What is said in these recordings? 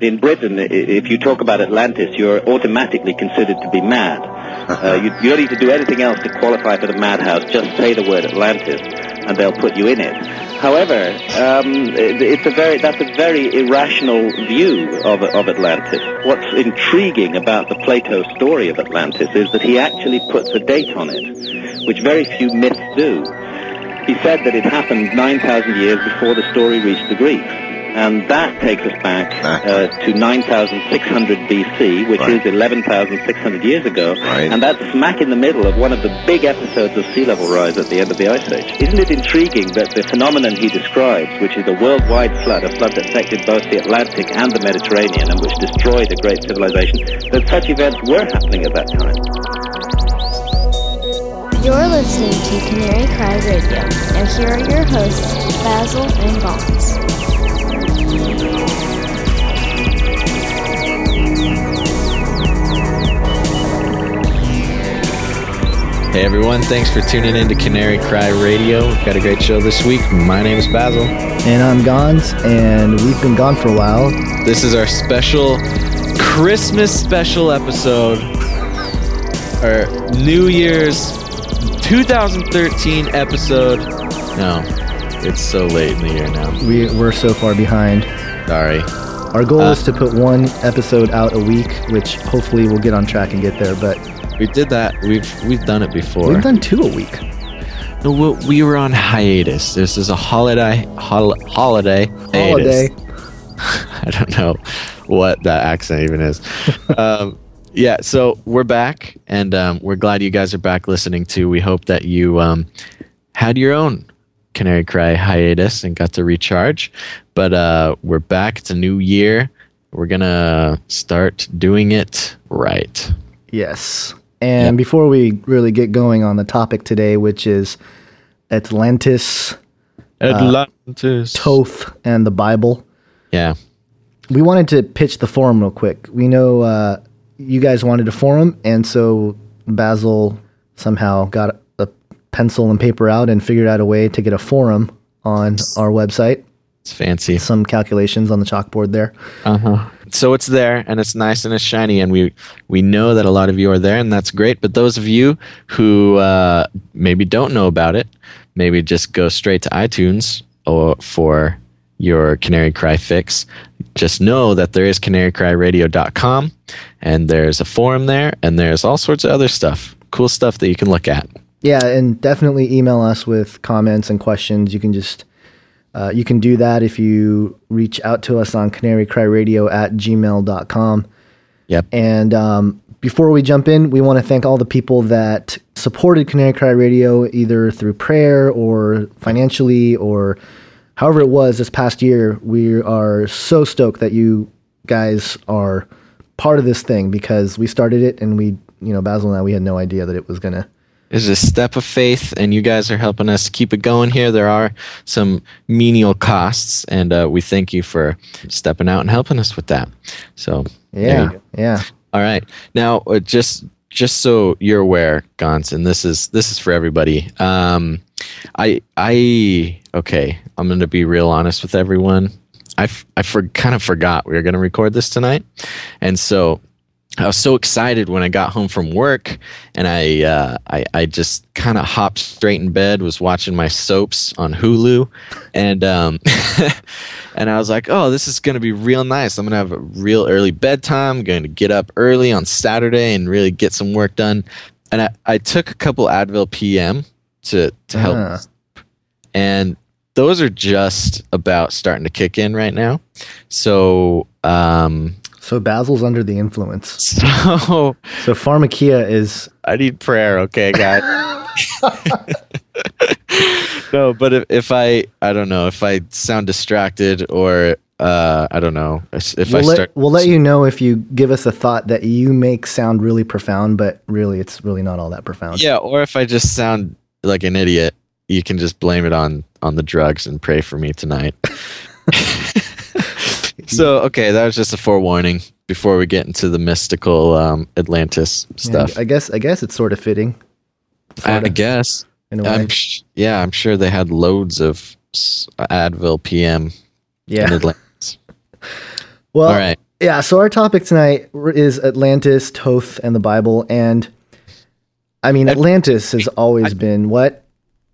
in Britain, if you talk about Atlantis, you're automatically considered to be mad. Uh, you, you, don't need to do anything else to qualify for the madhouse. Just say the word Atlantis, and they'll put you in it. However, um, it's a very that's a very irrational view of, of Atlantis. What's intriguing about the Plato story of Atlantis is that he actually puts a date on it, which very few myths do. He said that it happened 9,000 years before the story reached the Greeks and that takes us back uh, to 9600 BC, which right. is 11,600 years ago, right. and that's smack in the middle of one of the big episodes of sea level rise at the end of the Ice Age. Isn't it intriguing that the phenomenon he describes, which is a worldwide flood, a flood that affected both the Atlantic and the Mediterranean, and which destroyed a great civilization, that such events were happening at that time? You're listening to Canary Cry Radio. and here are your hosts, Basil and Gons. Hey everyone, thanks for tuning in to Canary Cry Radio. We've got a great show this week. My name is Basil. And I'm Gons, and we've been gone for a while. This is our special Christmas special episode, our New Year's 2013 episode. No, it's so late in the year now. We, we're so far behind. Sorry. Our goal uh, is to put one episode out a week, which hopefully we'll get on track and get there, but we did that. We've we've done it before. We've done two a week. No, we we were on hiatus. This is a holiday hol- holiday holiday. I don't know what that accent even is. um, yeah, so we're back, and um, we're glad you guys are back listening to. We hope that you um, had your own Canary Cry hiatus and got to recharge. But uh, we're back. It's a new year. We're gonna start doing it right. Yes. And yep. before we really get going on the topic today, which is Atlantis, uh, Atlantis, uh, Thoth, and the Bible. Yeah. We wanted to pitch the forum real quick. We know uh, you guys wanted a forum, and so Basil somehow got a pencil and paper out and figured out a way to get a forum on our website. It's fancy. Some calculations on the chalkboard there. Uh huh so it's there and it's nice and it's shiny and we we know that a lot of you are there and that's great but those of you who uh, maybe don't know about it maybe just go straight to itunes or for your canary cry fix just know that there is canarycryradio.com and there's a forum there and there's all sorts of other stuff cool stuff that you can look at yeah and definitely email us with comments and questions you can just uh, you can do that if you reach out to us on canarycryradio at gmail.com. Yep. And um, before we jump in, we want to thank all the people that supported Canary Cry Radio either through prayer or financially or however it was this past year. We are so stoked that you guys are part of this thing because we started it and we, you know, Basil and I, we had no idea that it was going to is a step of faith, and you guys are helping us keep it going here. There are some menial costs, and uh, we thank you for stepping out and helping us with that. So yeah, yeah. All right, now uh, just just so you're aware, Gons, and this is this is for everybody. Um, I I okay, I'm going to be real honest with everyone. I I for, kind of forgot we were going to record this tonight, and so I was so excited when I got home from work, and I uh, I, I, just kind of hopped straight in bed, was watching my soaps on Hulu, and um, and I was like, oh, this is gonna be real nice. I'm gonna have a real early bedtime. I'm going to get up early on Saturday and really get some work done. And I, I took a couple Advil PM to to help, uh. and those are just about starting to kick in right now. So um, so Basil's under the influence. So so pharmakeia is. I need prayer, okay, guys. no, but if, if I I don't know if I sound distracted or uh, I don't know if we'll I let, start. We'll let you know if you give us a thought that you make sound really profound, but really it's really not all that profound. Yeah, or if I just sound like an idiot, you can just blame it on on the drugs and pray for me tonight. so okay, that was just a forewarning before we get into the mystical um, Atlantis stuff. Yeah, I guess I guess it's sort of fitting. Sort I, of, guess. I'm sh- yeah, I'm sure they had loads of Advil PM. Yeah. In Atlantis. well, all right. Yeah, so our topic tonight is Atlantis, Thoth, and the Bible. And I mean, Atlantis has always been what?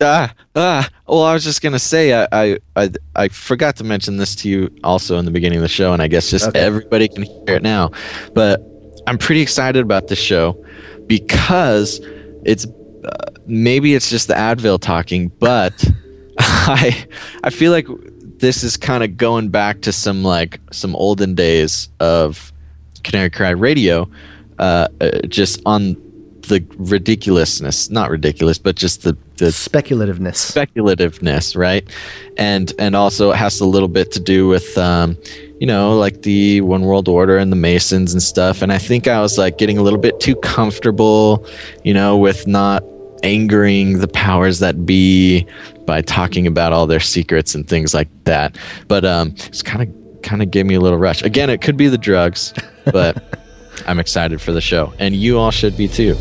Ah, ah. Well, I was just gonna say, I, I, I, I forgot to mention this to you also in the beginning of the show, and I guess just Okay. everybody can hear it now. But I'm pretty excited about this show because it's uh, maybe it's just the Advil talking, but I, I feel like this is kind of going back to some like some olden days of Canary Cry Radio, uh, uh, just on the ridiculousness, not ridiculous, but just the the Speculativeness. speculativeness, right? And and also it has a little bit to do with um, you know, like the One World Order and the Masons and stuff. And I think I was like getting a little bit too comfortable, you know, with not angering the powers that be by talking about all their secrets and things like that. But um it's kind of kind of gave me a little rush. Again, it could be the drugs, but I'm excited for the show. And you all should be too.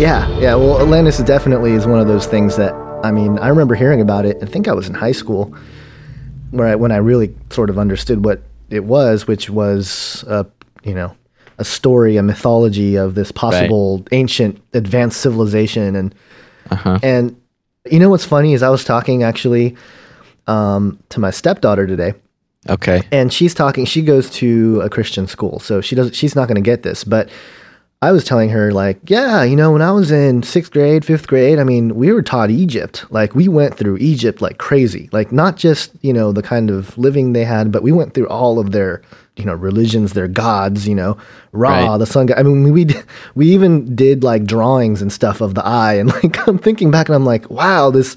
Yeah, yeah. Well, Atlantis definitely is one of those things that I mean, I remember hearing about it. I think I was in high school, where I, when I really sort of understood what it was, which was a you know a story, a mythology of this possible ancient advanced civilization, and Uh-huh. and you know what's funny is I was talking actually um, to my stepdaughter today Okay. and she's talking she goes to a christian school so she doesn't she's not going to get this but i was telling her like yeah you know when i was in sixth grade fifth grade i mean we were taught egypt. Like we went through egypt like crazy. Like not just you know the kind of living they had but we went through all of their you know religions their gods you know ra Right. the sun god. I mean we we even did like drawings and stuff of the eye. And like i'm thinking back and i'm like wow this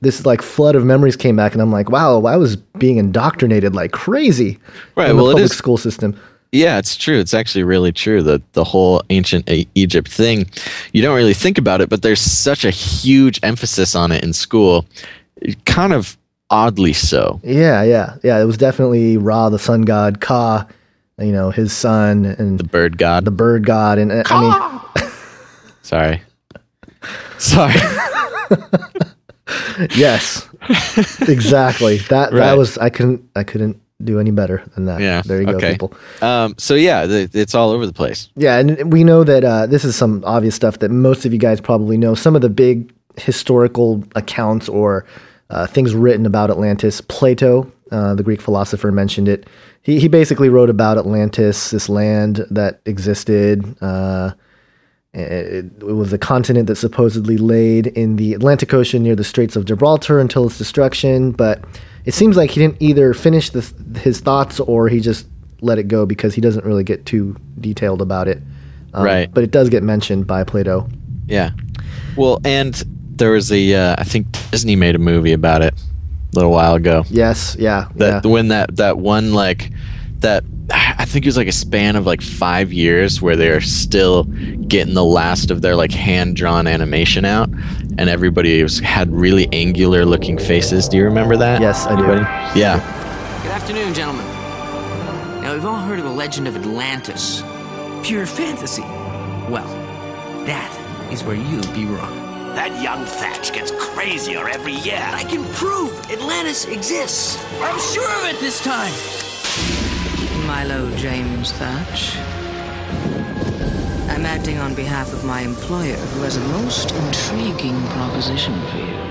this like flood of memories came back, and I'm like, wow, I was being indoctrinated like crazy Right, in the well, public is- school system. Yeah, it's true. It's actually really true. The the whole ancient Egypt thing, you don't really think about it, but there's such a huge emphasis on it in school. Kind of oddly so. Yeah, yeah, yeah. It was definitely Ra, the sun god, Ka, you know, his son, and The the, bird god. The bird god, and uh, I mean, Sorry. Sorry. yes, exactly. That Right. that was I couldn't I couldn't do any better than that. Yeah, there you go, okay. people. Um, so yeah, the, it's all over the place. Yeah, and we know that uh, this is some obvious stuff that most of you guys probably know. Some of the big historical accounts or uh, things written about Atlantis. Plato, uh, the Greek philosopher, mentioned it. He he basically wrote about Atlantis, this land that existed. Uh, it, it was a continent that supposedly laid in the Atlantic Ocean near the Straits of Gibraltar until its destruction. But it seems like he didn't either finish the, his thoughts or he just let it go because he doesn't really get too detailed about it. Um, Right. But it does get mentioned by Plato. Yeah. Well, and there was a uh, I think Disney made a movie about it a little while ago. Yes. Yeah. that yeah. when that that one like that I think it was like a span of like five years where they're still getting the last of their like hand drawn animation out, and everybody was had really angular looking faces. Do you remember that? Yes, I do. Anybody? Yeah. Good afternoon, gentlemen. Now, we've all heard of the legend of Atlantis. Pure fantasy. Well, that is where you'd be wrong. That young Thatch gets crazier every year. I can prove Atlantis exists. I'm sure of it this time. Milo James Thatch. I'm acting on behalf of my employer, who has a most intriguing proposition for you.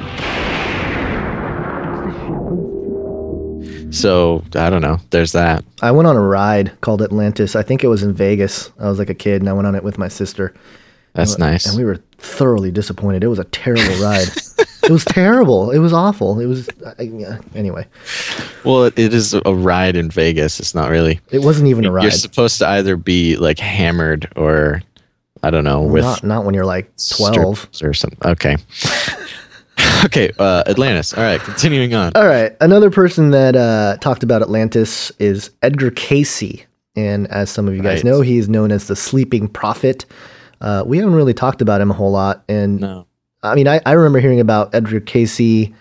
So I don't know. There's that. I went on a ride called Atlantis. I think it was in Vegas. I was like a kid and I went on it with my sister. That's nice. And we were thoroughly disappointed. It was a terrible ride. it was terrible. It was awful. It was, I, yeah, anyway, well, it, is a ride in Vegas. It's not really. it wasn't even a ride. You're supposed to either be like hammered or I don't know with not, not when you're like 12. or something. Okay. okay, uh, Atlantis. All right, continuing on. All right. Another person that uh, talked about Atlantis is Edgar Cayce. And as some of you guys Right. know, he is known as the sleeping prophet. Uh, we haven't really talked about him a whole lot. And No. I mean, I, I remember hearing about Edgar Cayce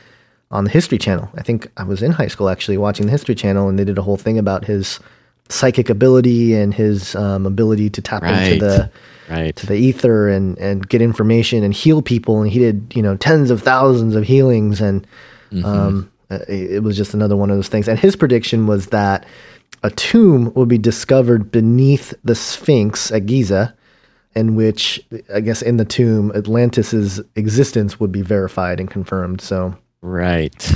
on the History Channel. I think I was in high school actually watching the History Channel, and they did a whole thing about his psychic ability and his um, ability to tap Right. into the Right. to the ether and and get information and heal people. And he did you know tens of thousands of healings, and um, uh, it was just another one of those things. And his prediction was that a tomb would be discovered beneath the Sphinx at Giza, in which I guess in the tomb Atlantis's existence would be verified and confirmed. So Right.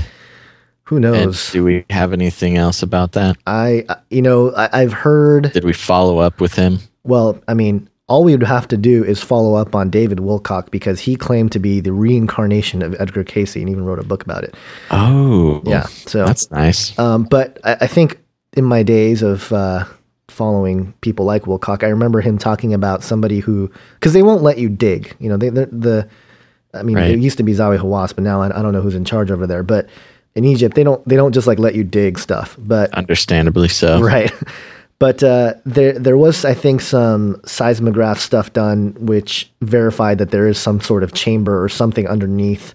who And knows? do we have anything else about that? I I- you know I, I've heard. Did we follow up with him? Well, I mean, all we would have to do is follow up on David Wilcock because he claimed to be the reincarnation of Edgar Cayce and even wrote a book about it. Oh, Yeah, so that's nice. Um, but I, I think in my days of uh, following people like Wilcock, I remember him talking about somebody who because they won't let you dig. You know, they they're, the I mean, Right. it used to be Zahi Hawass, but now I, I don't know who's in charge over there. But in Egypt, they don't they don't just like let you dig stuff. But Understandably so. right. But uh, there, there was, I think, some seismograph stuff done which verified that there is some sort of chamber or something underneath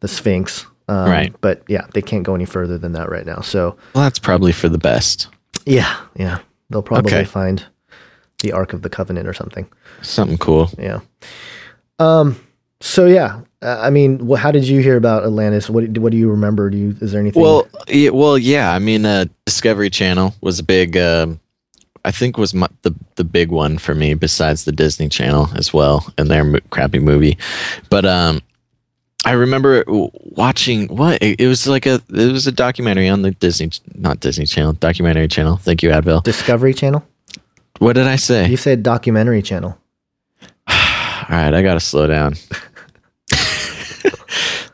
the Sphinx. Um, Right. But yeah, they can't go any further than that right now. So Well, that's probably for the best. yeah, yeah, they'll probably Okay. find the Ark of the Covenant or something. Something cool. Yeah. Um. So yeah, I mean, wh- how did you hear about Atlantis? What What do you remember? Do you is there anything? Well, yeah, well, yeah. I mean, uh, Discovery Channel was a big. um I think was my, the the big one for me, besides the Disney Channel as well, and their mo- crappy movie. But um, I remember watching what it, was like a it was a documentary on the Disney not Disney Channel documentary channel. Thank you, Advil. Discovery Channel. What did I say? You said documentary channel. All right, I got to slow down.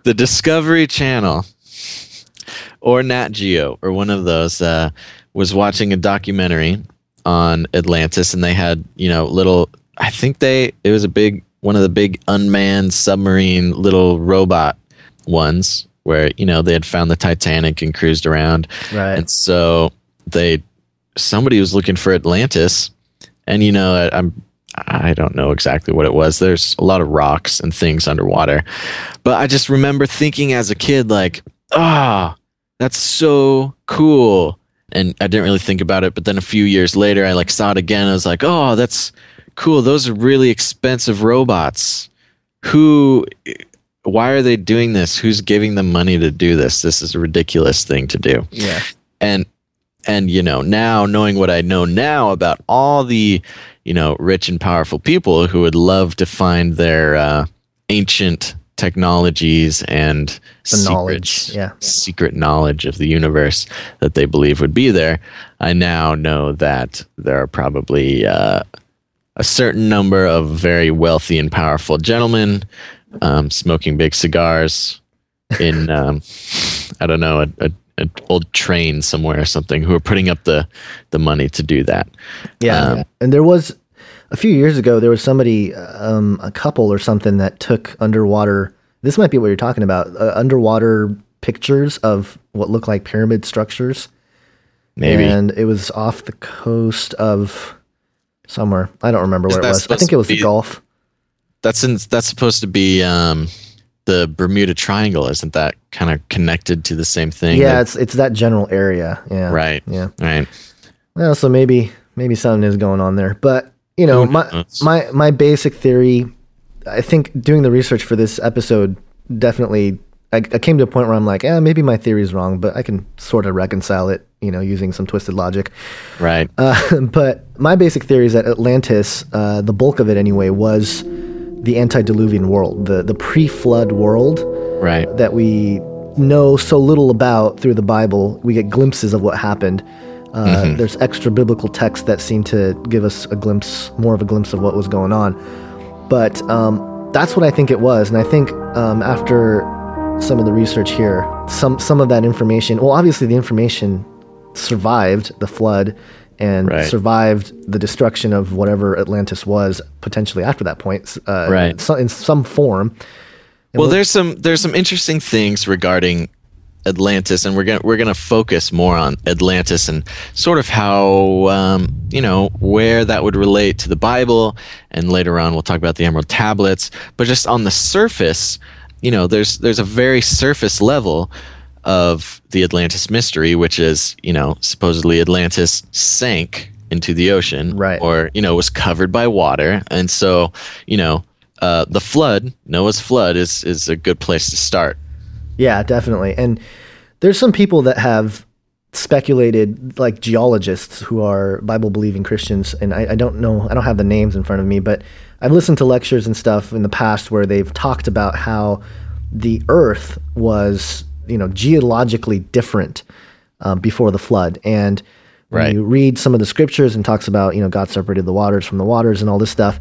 the Discovery Channel or Nat Geo or one of those uh, was watching a documentary on Atlantis, and they had you know little. I think they it was a big one of the big unmanned submarine little robot ones where you know they had found the Titanic and cruised around, Right. and so they somebody was looking for Atlantis, and you know I, I'm I don't know exactly what it was. There's a lot of rocks and things underwater, but I just remember thinking as a kid like, ah, that's so cool. And I didn't really think about it, but then a few years later, I like saw it again. I was like, oh, that's cool. Those are really expensive robots. Who? Why are they doing this? Who's giving them money to do this? This is a ridiculous thing to do Yeah. and and you know now knowing what i know now about all the you know rich and powerful people who would love to find their uh, ancient technologies and The knowledge, yeah. secret knowledge of the universe that they believe would be there i now know that there are probably uh, a certain number of very wealthy and powerful gentlemen um, smoking big cigars in um, I don't know a, a, an old train somewhere or something who are putting up the the money to do that. Yeah, Um, and there was a few years ago. There was somebody, um, a couple or something, that took underwater. This might be what you're talking about. Uh, underwater pictures of what looked like pyramid structures, Maybe and it was off the coast of somewhere. I don't remember where it was. I think it was the Gulf. that's in, that's supposed to be um, the Bermuda Triangle, isn't that kind of connected to the same thing? Yeah, that- it's it's that general area. Yeah, right. Yeah. right. Well, so maybe maybe something is going on there. But you know, my my my basic theory. I think doing the research for this episode definitely. I, I came to a point where I'm like, yeah, maybe my theory is wrong, but I can sort of reconcile it, you know, using some twisted logic. Right. Uh, but my basic theory is that Atlantis, uh, the bulk of it anyway, was the antediluvian world, the the pre-flood world right. that we know so little about through the Bible. We get glimpses of what happened. Uh, There's extra biblical texts that seem to give us a glimpse, more of a glimpse of what was going on. But um, that's what I think it was, and I think um, after some of the research here, some some of that information. Well, obviously the information survived the flood and Right. survived the destruction of whatever Atlantis was potentially after that point, uh, Right. so, in some form. And Well, we'll- there's some there's some interesting things regarding Atlantis, and we're gonna we're gonna focus more on Atlantis and sort of how um, you know where that would relate to the Bible, and later on we'll talk about the Emerald Tablets. But just on the surface, you know, there's there's a very surface level. of the Atlantis mystery, which is, you know, supposedly Atlantis sank into the ocean, Right. Or you know was covered by water, and so you know uh, the flood, Noah's flood, is is a good place to start. Yeah, definitely. And there's some people that have speculated, like geologists who are Bible believing Christians, and I, I don't know, I don't have the names in front of me, but I've listened to lectures and stuff in the past where they've talked about how the Earth was, you know, geologically different um, before the flood, and when Right. you read some of the scriptures and talks about, you know, God separated the waters from the waters and all this stuff.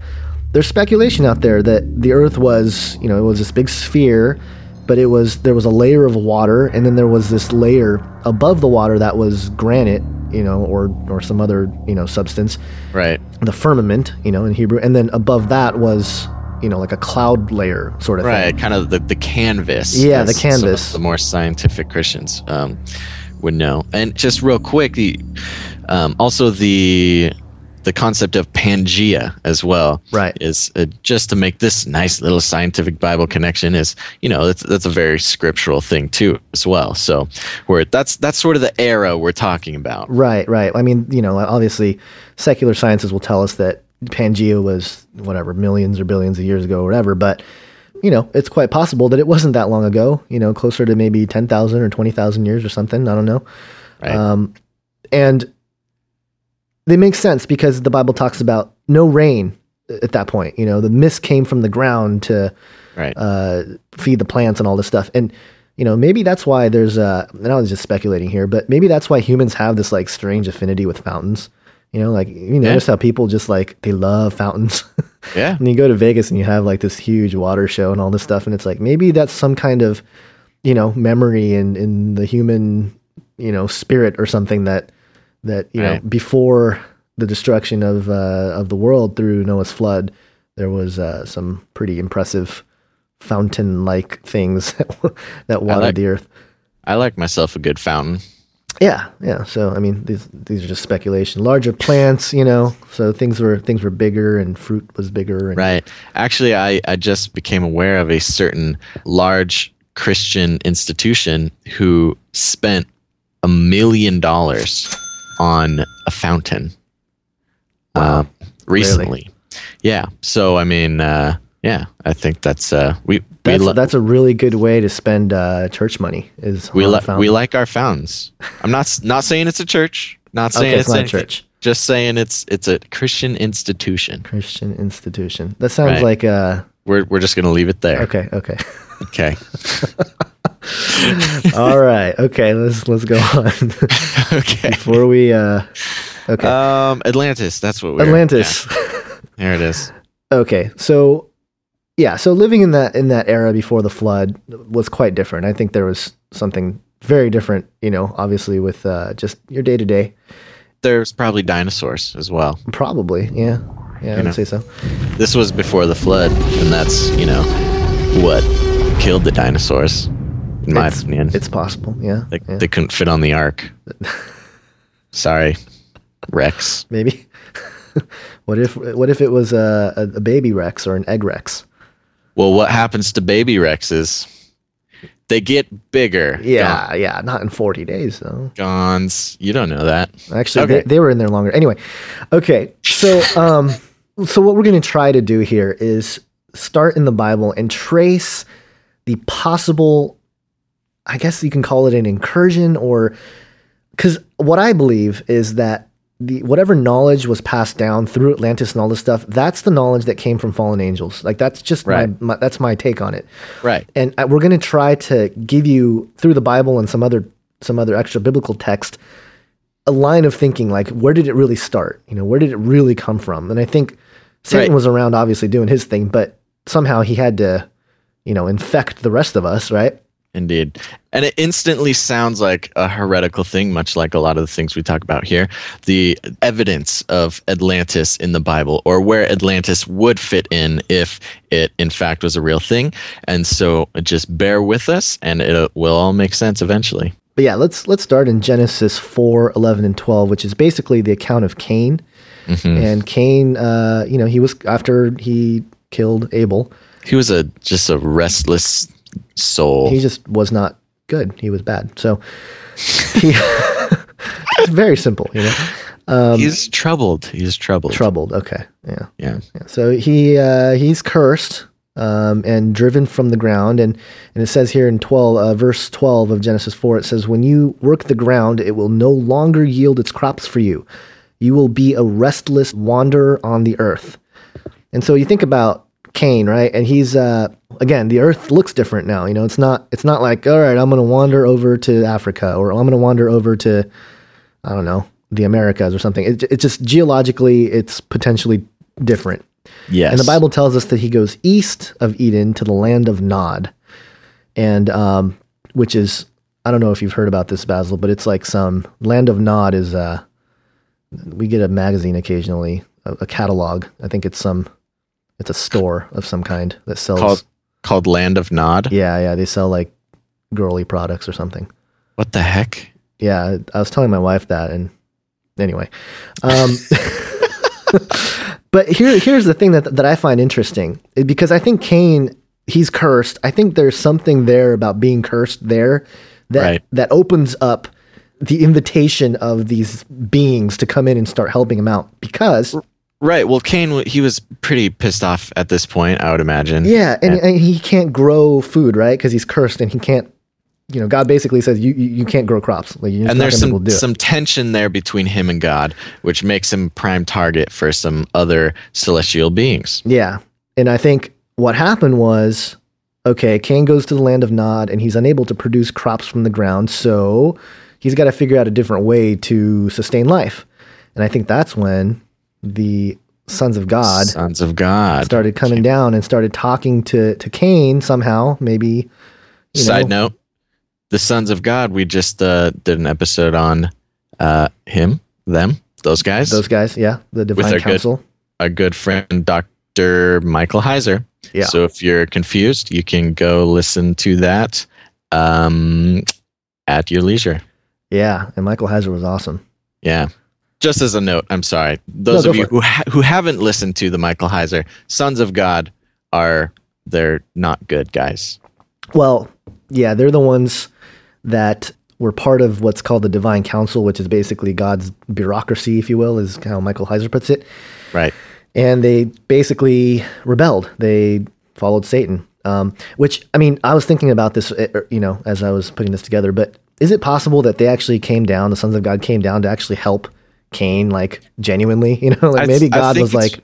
There's speculation out there that the Earth was, you know, it was this big sphere, but it was there was a layer of water, and then there was this layer above the water that was granite, you know, or or some other, you know, substance, Right. the firmament, you know, in Hebrew, and then above that was, you know, like a cloud layer sort of thing. Right, kind of the, the canvas. Yeah, the as some of canvas. the more scientific Christians um, would know. And just real quick, the um, also the the concept of Pangea as well. Right. Is uh, just to make this nice little scientific Bible connection is you know that's that's a very scriptural thing too as well. So where that's that's sort of the era we're talking about. Right, right. I mean, you know, obviously, secular sciences will tell us that Pangea was whatever millions or billions of years ago, or whatever. But you know, it's quite possible that it wasn't that long ago. You know, closer to maybe ten thousand or twenty thousand years or something. I don't know. Right. Um, and they make sense because the Bible talks about no rain at that point. You know, the mist came from the ground to right. uh, feed the plants and all this stuff. And you know, maybe that's why there's uh and I was just speculating here, but maybe that's why humans have this like strange affinity with fountains. You know, like you notice how people just like they love fountains. yeah. and you go to Vegas and you have like this huge water show and all this stuff, and it's like maybe that's some kind of, you know, memory in in the human, you know, spirit or something that that you know before the destruction of uh, of the world through Noah's flood, there was uh, some pretty impressive fountain like things that watered like- the earth. I like myself a good fountain. Yeah, yeah. So I mean, these these are just speculation. Larger plants, you know. So things were things were bigger and fruit was bigger. And, Right. Actually, I, I just became aware of a certain large Christian institution who spent a million dollars on a fountain uh, recently. Yeah. So, I mean, uh, yeah, I think that's, uh, we, we, That's, li- that's a really good way to spend uh, church money. Is we, on a li- fountain. we like our fountains. I'm not, not saying it's a church, not saying Okay, it's, it's not a church. Just saying it's, it's a Christian institution. Christian institution. That sounds Right. like uh We're, we're just going to leave it there. okay, okay. Okay. All right. Okay, let's let's go on. okay. Before we uh okay. Um, Atlantis. That's what we're. Atlantis. yeah, there it is. Okay. So yeah, so living in that in that era before the flood was quite different. I think there was something very different, you know, obviously with uh just your day to day. There's probably dinosaurs as well. Probably, yeah. Yeah, I You know. would say so. This was before the flood, and that's you know what killed the dinosaurs. In my it's, opinion, it's possible, yeah. they, yeah. they couldn't fit on the ark. Sorry, Rex. Maybe. what if what if it was a, a, baby Rex or an egg Rex? Well, what happens to baby Rexes? They get bigger. Yeah, yeah, not in 40 days though. Gons. You don't know that. Actually, Okay. they, they were in there longer. Anyway, okay. So, um, so what we're going to try to do here is start in the Bible and trace the possible. I guess you can call it an incursion, or because what I believe is that the whatever knowledge was passed down through Atlantis and all this stuff, that's the knowledge that came from fallen angels. Like that's just Right. my, my that's my take on it. Right. And I- we're going to try to give you through the Bible and some other some other extra biblical text a line of thinking like where did it really start? You know, where did it really come from? And I think Satan Right. was around obviously doing his thing, but somehow he had to, you know, infect the rest of us, right? Indeed. And it instantly sounds like a heretical thing, much like a lot of the things we talk about here. The evidence of Atlantis in the Bible, or where Atlantis would fit in if it, in fact, was a real thing. And so just bear with us, and it uh, will all make sense eventually. But yeah, let's let's start in Genesis 4, 11, and 12, which is basically the account of Cain. Mm-hmm. And Cain, uh, you know, he was after he killed Abel, He was a just a restless soul. he just was not good. He was bad. So he, it's very simple, you know. Um, He's troubled. He's troubled. troubled. Okay, yeah. Yeah. Yeah. So he uh, he's cursed um, and driven from the ground, and and it says here in twelve uh, verse twelve of Genesis four, it says, "When you work the ground, it will no longer yield its crops for you. You will be a restless wanderer on the earth." And so you think about Cain, right? And he's uh, again, the earth looks different now. You know, it's not it's not like all right, I'm going to wander over to Africa or I'm going to wander over to I don't know the Americas or something. It, it's just geologically, it's potentially different. Yes. And the Bible tells us that he goes east of Eden to the land of Nod, and um, which is I don't know if you've heard about this, Basil, but it's like some land of Nod is uh, we get a magazine occasionally, a, a catalog. I think it's some it's a store of some kind that sells. called called Land of Nod. yeah, yeah, they sell like girly products or something. What the heck? Yeah, I was telling my wife that, and anyway, um, but here, here's the thing that that I find interesting because I think Cain, he's cursed. I think there's something there about being cursed there that Right. that opens up the invitation of these beings to come in and start helping him out because Right. Well, Cain w- he was pretty pissed off at this point. I would imagine. yeah, and, and he can't grow food right because he's cursed and he can't. You know, God basically says you you, you can't grow crops. Like you're and there's gonna be able some some tension there between him and God, which makes him prime target for some other celestial beings. Yeah. And I think what happened was okay, Cain goes to the land of Nod and he's unable to produce crops from the ground. So he's got to figure out a different way to sustain life. And I think that's when the sons of God Sons of God. started coming down and started talking to, to Cain somehow, maybe. you Side know. note: the sons of God. We just uh, did an episode on uh, him, them, those guys. Those guys, yeah, the divine good- council. Our good friend Doctor Michael Heiser. Yeah. So if you're confused, you can go listen to that um, at your leisure. Yeah, and Michael Heiser was awesome. Yeah. Just as a note, I'm sorry. Those go of you who ha- who haven't listened to the Michael Heiser Sons of God are they're not good guys. Well, yeah, they're the ones that were part of what's called the Divine Council, which is basically God's bureaucracy, if you will, is how Michael Heiser puts it. Right. And they basically rebelled. They followed Satan. Um, which I mean, I was thinking about this, uh, you know, as I was putting this together. But is it possible that they actually came down? The sons of God came down to actually help Cain, like genuinely? You know, like maybe God was like,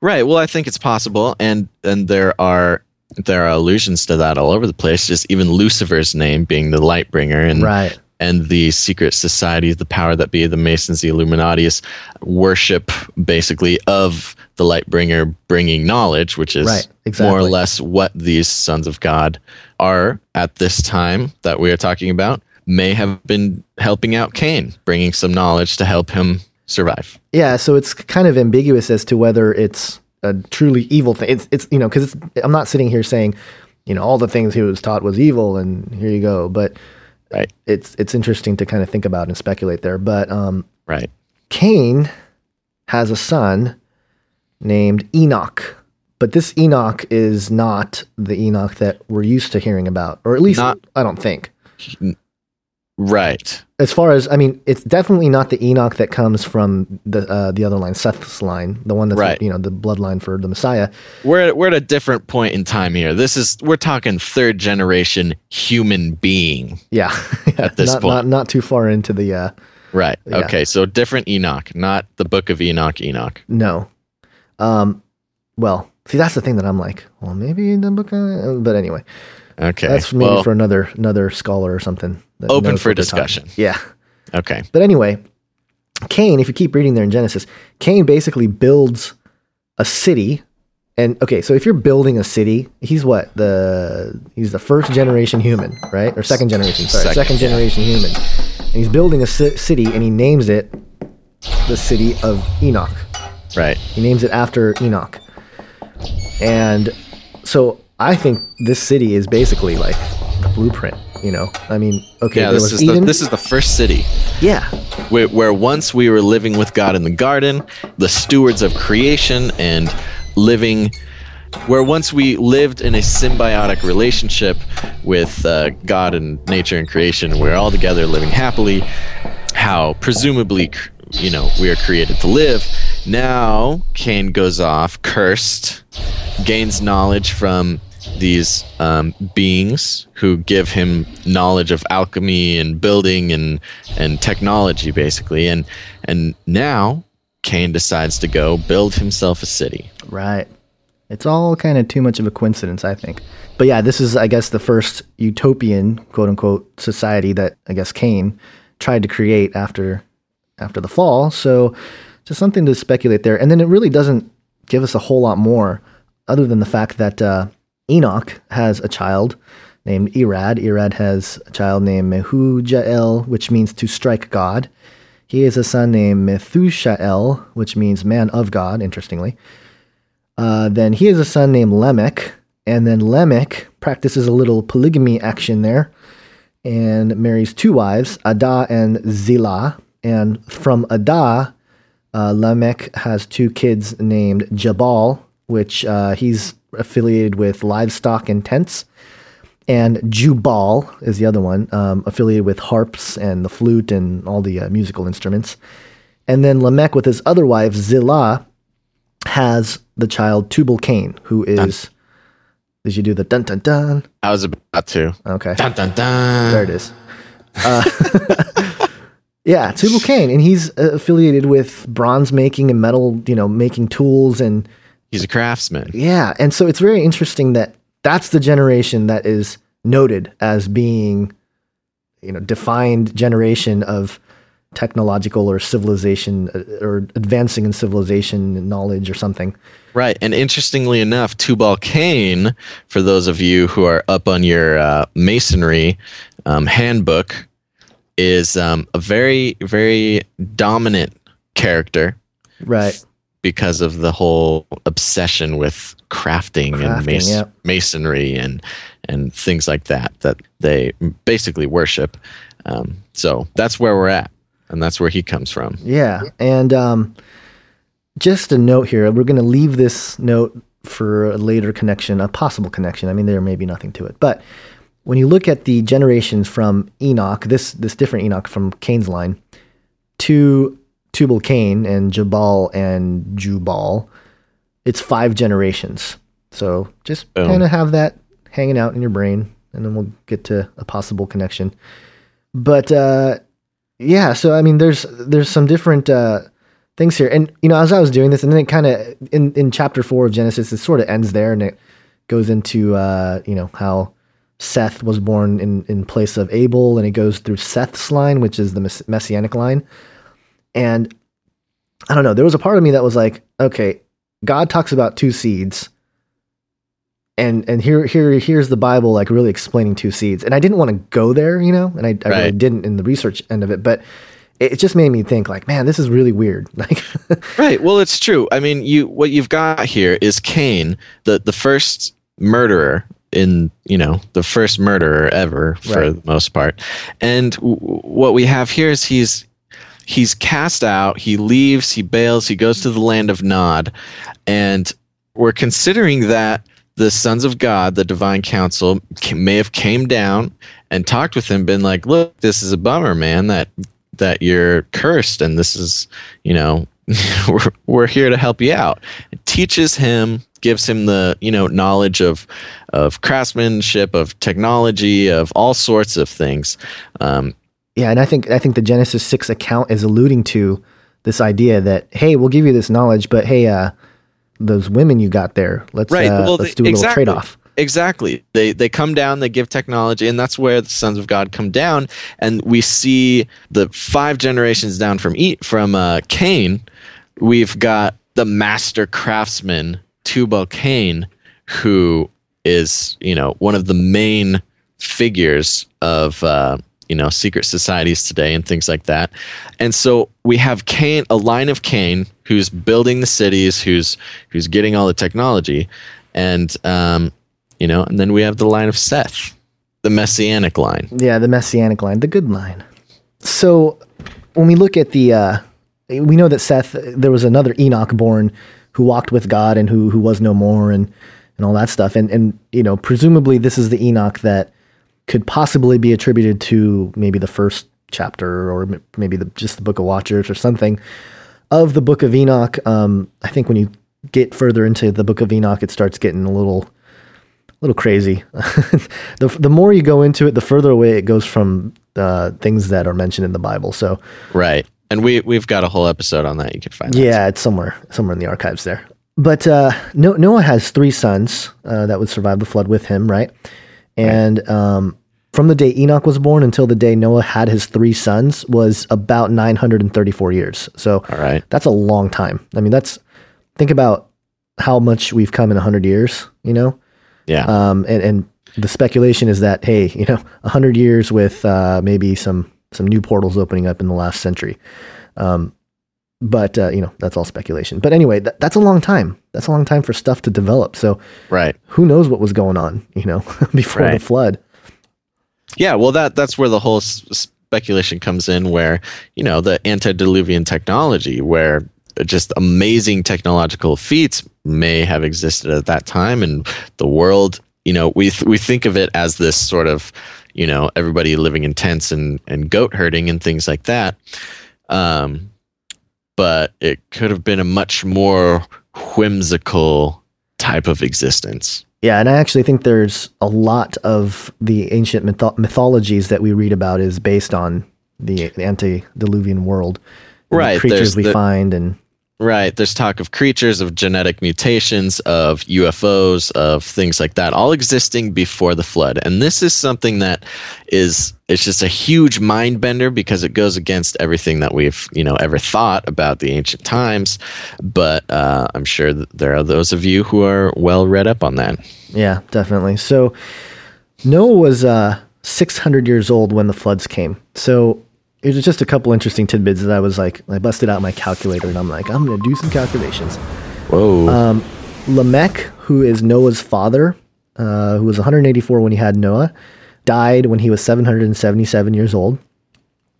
Right. Well, I think it's possible, and and there are there are allusions to that all over the place. Just even Lucifer's name being the light bringer, and right, and the secret societies, the power that be, the Masons, the Illuminati, is worship basically of the light bringer bringing knowledge, which is Right, more or less what these sons of God are at this time that we are talking about. May have been helping out Cain, bringing some knowledge to help him survive. Yeah, so it's kind of ambiguous as to whether it's a truly evil thing. It's it's you know because I'm not sitting here saying, you know, all the things he was taught was evil, and here you go. But Right. it's it's interesting to kind of think about and speculate there. But um, Right. Cain has a son named Enoch, but this Enoch is not the Enoch that we're used to hearing about, or at least Not- I don't think. Right. As far as I mean, it's definitely not the Enoch that comes from the uh, the other line, Seth's line, the one that's Right. you know the bloodline for the Messiah. We're at, we're at a different point in time here. This is we're talking third generation human being. Yeah, At this not, point. not not too far into the uh, Right. Yeah. Okay. So different Enoch, not the book of Enoch. Enoch. no. Um, well, see, that's the thing that I'm like, well, maybe in the book, uh, but anyway, Okay. that's maybe well, for another another scholar or something. Open for discussion. Yeah, okay. but anyway, Cain, if you keep reading there in Genesis, Cain basically builds a city. And okay, so if you're building a city, he's what the he's the first generation human, right? Or second generation, sorry, Second, second, generation human. And he's building a city, and he names it the city of Enoch. Right. He names it after Enoch. And so I think this city is basically like blueprint. You know, I mean, okay, Yeah. This is the this is the first city yeah, where, where once we were living with God in the garden, the stewards of creation and living where once we lived in a symbiotic relationship with uh, God and nature and creation, we're all together living happily, how presumably, you know, we are created to live. Now Cain goes off, cursed, gains knowledge from these um, beings who give him knowledge of alchemy and building and and technology, basically. And and now Cain decides to go build himself a city. Right. It's all kind of too much of a coincidence, I think. But yeah, this is, I guess, the first utopian, quote unquote, society that I guess Cain tried to create after after the fall. So just something to speculate there. And then it really doesn't give us a whole lot more, other than the fact that uh, Enoch has a child named Irad. Irad has a child named Mehujael, which means to strike God. He has a son named Methushael, which means man of God, interestingly. Uh, then he has a son named Lamech, and then Lamech practices a little polygamy action there and marries two wives, Adah and Zillah. And from Adah, uh, Lamech has two kids named Jabal, which uh, he's affiliated with livestock and tents. And Jubal is the other one, um, affiliated with harps and the flute and all the uh, musical instruments. And then Lamech, with his other wife, Zillah, has the child Tubal Cain, who is. Did you do the dun dun dun? I was about to. Okay. Dun dun dun. There it is. Uh, yeah, Tubal Cain, and he's uh, affiliated with bronze making and metal, you know, making tools and He's a craftsman. yeah, and so it's very interesting that that's the generation that is noted as being, you know, defined generation of technological or civilization uh, or advancing in civilization and knowledge or something. Right. And interestingly enough, Tubal Cain, for those of you who are up on your uh, masonry um, handbook, is um, a very, very dominant character Right. Because of the whole obsession with crafting, and mas- yeah. masonry and and things like that that they basically worship. Um, so that's where we're at, and that's where he comes from. Yeah. And um, just a note here we're going to leave this note for a later connection, a possible connection. I mean, there may be nothing to it. But when you look at the generations from Enoch, this, this different Enoch from Cain's line, to Tubal Cain and Jabal and Jubal, it's five generations. So just kind of have that hanging out in your brain, and then we'll get to a possible connection. But uh, yeah, so I mean, there's there's some different uh, things here, and you know, as I was doing this, and then it kind of in in chapter four of Genesis, it sort of ends there, and it goes into uh, you know how Seth was born in in place of Abel, and it goes through Seth's line, which is the mess- messianic line, and I don't know, there was a part of me that was like, okay, God talks about two seeds. And and here here here's the Bible like really explaining two seeds, and I didn't want to go there, you know, and I, I really didn't in the research end of it, but it, just made me think like, man, this is really weird. Like, Right. Well, it's true. I mean, you what you've got here is Cain, the the first murderer in you know the first murderer ever for Right. the most part, and w- what we have here is he's he's cast out. He leaves. He bails. He goes to the land of Nod, and we're considering that the sons of God, the divine council, may have came down and talked with him, been like, "Look, this is a bummer, man. That that you're cursed, and this is, you know, we're we're here to help you out." It teaches him, gives him the you know knowledge of of craftsmanship, of technology, of all sorts of things. Um, yeah, and I think I think the Genesis six account is alluding to this idea that hey, we'll give you this knowledge, but hey, uh, those women you got there, let's Right. uh, well, let's do a little exactly. trade off. Exactly. They they come down, they give technology, and that's where the sons of God come down, and we see the five generations down from e- from uh, Cain. We've got the master craftsman Tubal Cain, who is you know one of the main figures of uh, you know secret societies today and things like that. And so we have Cain, a line of Cain, who's building the cities, who's who's getting all the technology, and um, you know, and then we have the line of Seth, the messianic line. Yeah, the messianic line, the good line. So when we look at the, uh, we know that Seth, there was another Enoch born who walked with God and who who was no more, and and all that stuff. And and you know, presumably this is the Enoch that could possibly be attributed to maybe the first chapter or maybe the, just the Book of Watchers or something of the Book of Enoch. Um, I think when you get further into the Book of Enoch, it starts getting a little little crazy. the the more you go into it, the further away it goes from uh, things that are mentioned in the Bible. So Right. And we we've got a whole episode on that. You can find. that. yeah, it's somewhere somewhere in the archives there. But uh, Noah has three sons uh, that would survive the flood with him, right? And um, from the day Enoch was born until the day Noah had his three sons was about 934 years. So All right. that's a long time. I mean, that's think about how much we've come in 100 years, you know? Yeah. Um, and, and the speculation is that, hey, you know, 100 years with uh, maybe some, some new portals opening up in the last century. Um, but, uh, you know, that's all speculation. But anyway, that, that's a long time. That's a long time for stuff to develop. So right. who knows what was going on, you know, before Right. the flood. Yeah, well, that that's where the whole s- speculation comes in, where you know the antediluvian technology, where just amazing technological feats may have existed at that time, and the world, you know, we th- we think of it as this sort of, you know, everybody living in tents and and goat herding and things like that. Um, but it could have been a much more whimsical type of existence. Yeah, and I actually think there's a lot of the ancient mytho- mythologies that we read about is based on the antediluvian world. And the Right, creatures we the- find and Right. There's talk of creatures, of genetic mutations, of UFOs, of things like that, all existing before the flood. And this is something that is it's just a huge mind bender because it goes against everything that we've you know ever thought about the ancient times. But uh, I'm sure there are those of you who are well read up on that. yeah, definitely. So Noah was uh, 600 years old when the floods came. So it was just a couple interesting tidbits that I was like, I busted out my calculator and I'm like, I'm going to do some calculations. Whoa. Um, Lamech, who is Noah's father, uh, who was 184 when he had Noah, died when he was 777 years old,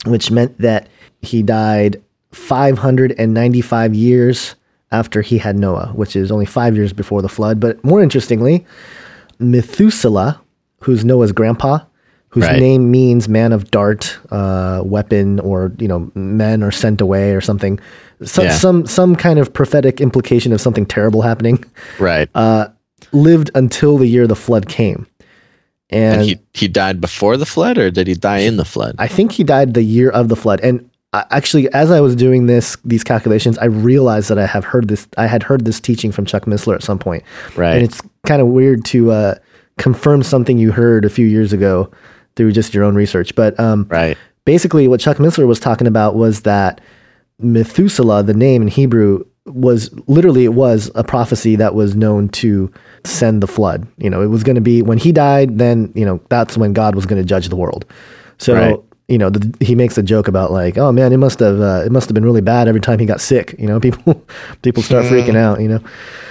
which meant that he died 595 years after he had Noah, which is only five years before the flood. But more interestingly, Methuselah, who's Noah's grandpa, whose Right. name means man of dart, uh, weapon, or you know, men are sent away or something. Some, Yeah. some some kind of prophetic implication of something terrible happening. right. Uh, lived until the year the flood came, and, and he he died before the flood, or did he die in the flood? I think he died the year of the flood. And I, actually, as I was doing this these calculations, I realized that I have heard this. I had heard this teaching from Chuck Missler at some point, Right. and it's kind of weird to uh, confirm something you heard a few years ago through just your own research. But um, right. basically what Chuck Missler was talking about was that Methuselah, the name in Hebrew, was literally it was a prophecy that was known to send the flood. You know, it was going to be when he died, then you know that's when God was going to judge the world. So Right. you know, the, he makes a joke about like, oh man, it must have uh, it must have been really bad every time he got sick. You know, people people start freaking out. You know,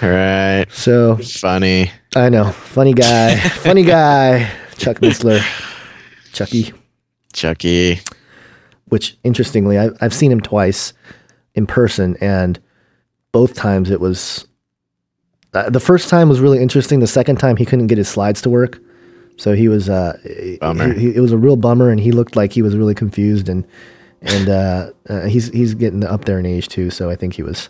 Right. so Funny. I know, funny guy, funny guy, Chuck Missler, Chucky Chucky. which interestingly, I, I've seen him twice in person, and both times it was. Uh, the first time was really interesting. The second time he couldn't get his slides to work, so he was. Uh, Bummer. he- he- it was a real bummer, and he looked like he was really confused, and and uh, uh, he's he's getting up there in age too. So I think he was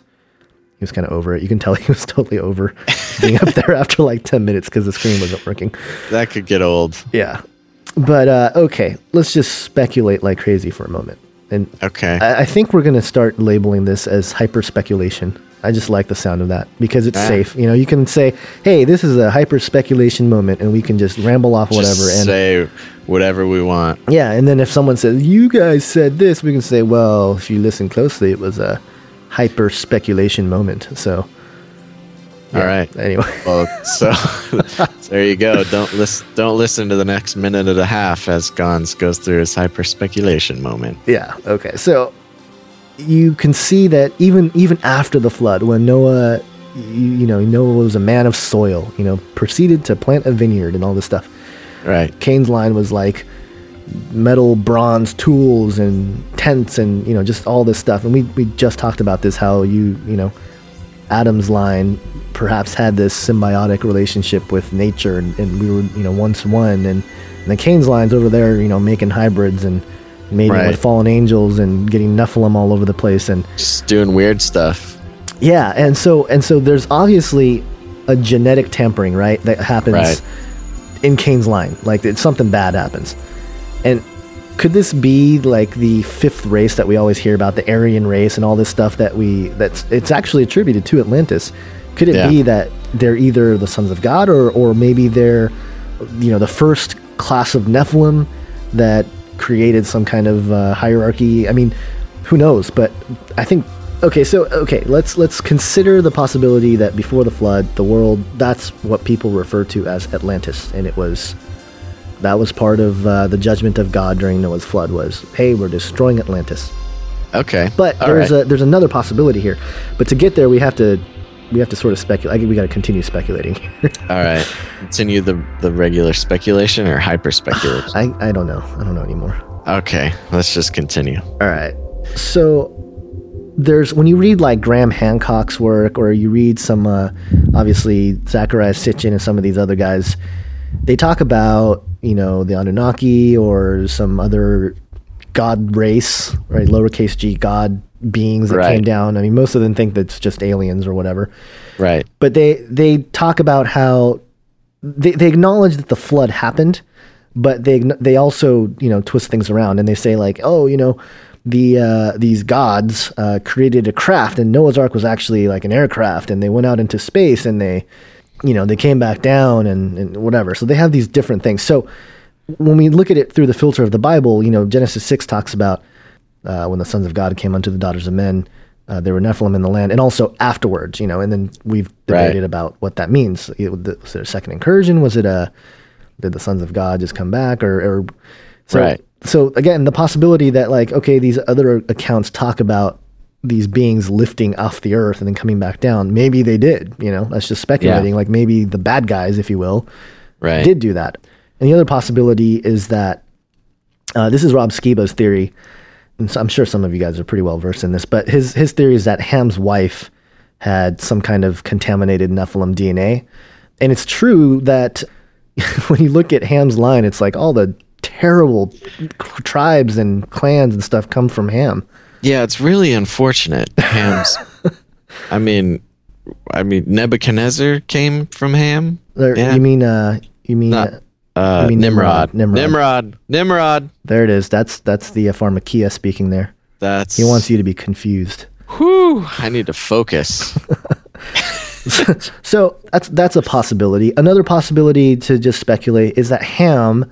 he was kind of over it. You can tell he was totally over being up there after like ten minutes because the screen wasn't working. That could get old. Yeah, but uh, okay, let's just speculate like crazy for a moment, and Okay. I, I think we're going to start labeling this as hyper speculation. I just like the sound of that because it's Ah. safe. You know, you can say, "Hey, this is a hyper speculation moment," and we can just ramble off whatever. Just and say whatever we want. yeah, and then if someone says, "You guys said this," we can say, "Well, if you listen closely, it was a hyper speculation moment." So, All right. anyway, Well, so there you go. Don't listen. Don't listen to the next minute and a half as Gons goes through his hyper speculation moment. Yeah. Okay. So you can see that even even after the flood, when Noah, you, you know, Noah was a man of soil. You know, proceeded to plant a vineyard and all this stuff. Right. Cain's line was like metal, bronze tools and tents and you know just all this stuff. And we we just talked about this how you you know Adam's line perhaps had this symbiotic relationship with nature, and, and we were you know once one, and, and the Cain's lines over there, you know, making hybrids and mating Right. with fallen angels and getting Nephilim all over the place, and Just doing weird stuff. yeah, and so and so there's obviously a genetic tampering, right, that happens Right. in Cain's line. Like it's something bad happens. And could this be like the fifth race that we always hear about, the Aryan race and all this stuff that we that's it's actually attributed to Atlantis? Could it Yeah. be that they're either the sons of God or or maybe they're you know the first class of Nephilim that created some kind of uh, hierarchy? I mean, who knows? But I think okay, so okay, let's let's consider the possibility that before the flood, the world that's what people refer to as Atlantis, and it was that was part of uh, the judgment of God during Noah's flood. Was hey, we're destroying Atlantis. Okay. But All there's right. a there's another possibility here. But to get there, we have to we have to sort of speculate. I think we got to continue speculating. All right. Continue the the regular speculation or hyper speculation. I I don't know. I don't know anymore. okay. Let's just continue. All right. So there's when you read like Graham Hancock's work or you read some uh, obviously Zecharia Sitchin and some of these other guys, they talk about you know the Anunnaki or some other god race, right? Lowercase g god beings that Right. came down. I mean, most of them think that's just aliens or whatever Right. but they they talk about how they, they acknowledge that the flood happened but they they also you know twist things around and they say like oh you know the uh, these gods uh, created a craft and Noah's Ark was actually like an aircraft and they went out into space and they you know they came back down and, and whatever so they have these different things so when we look at it through the filter of the Bible you know Genesis 6 talks about uh, when the sons of God came unto the daughters of men, uh, there were Nephilim in the land, and also afterwards, you know. And then we've debated Right. about what that means. It- Was it a second incursion? Was it a did the sons of God just come back, or, or so? Right. So again, the possibility that like okay, these other accounts talk about these beings lifting off the earth and then coming back down. Maybe they did. You know, that's just speculating. Like maybe the bad guys, if you will, Right. did do that. And the other possibility is that uh, this is Rob Skiba's theory. And so I'm sure some of you guys are pretty well versed in this, but his his theory is that Ham's wife had some kind of contaminated Nephilim DNA, and it's true that when you look at Ham's line, it's like all the terrible tribes and clans and stuff come from Ham. Yeah, it's really unfortunate. Ham's. I mean, I mean Nebuchadnezzar came from Ham. There, Yeah. You mean uh, you mean Not- uh, You mean Nimrod. Nimrod. Nimrod. Nimrod. there it is. That's that's the uh, pharmakeia speaking there. That's. He wants you to be confused. Whew, I need to focus. So that's that's a possibility. Another possibility to just speculate is that Ham,